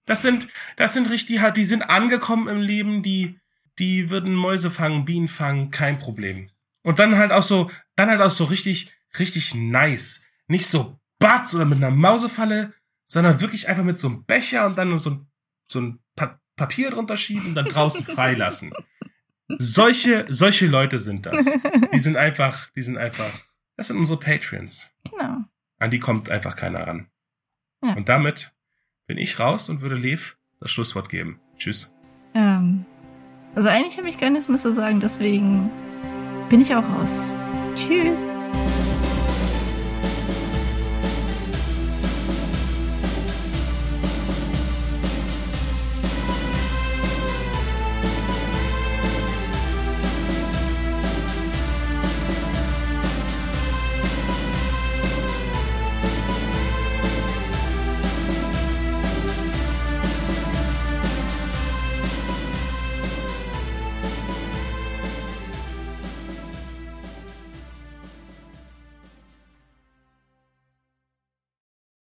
Das sind, das sind richtig, halt, die sind angekommen im Leben, die, die würden Mäuse fangen, Bienen fangen, kein Problem. Und dann halt auch so, dann halt auch so richtig, richtig nice. Nicht so batz oder mit einer Mausefalle, sondern wirklich einfach mit so einem Becher und dann so ein, so ein pa Papier drunter schieben und dann draußen freilassen. Solche, solche Leute sind das. Die sind einfach, die sind einfach, das sind unsere Patreons. genau. An die kommt einfach keiner ran. Ja. Und damit bin ich raus und würde Lev das Schlusswort geben. Tschüss. Ähm, also eigentlich habe ich gar nichts mehr zu sagen, deswegen bin ich auch raus. Tschüss.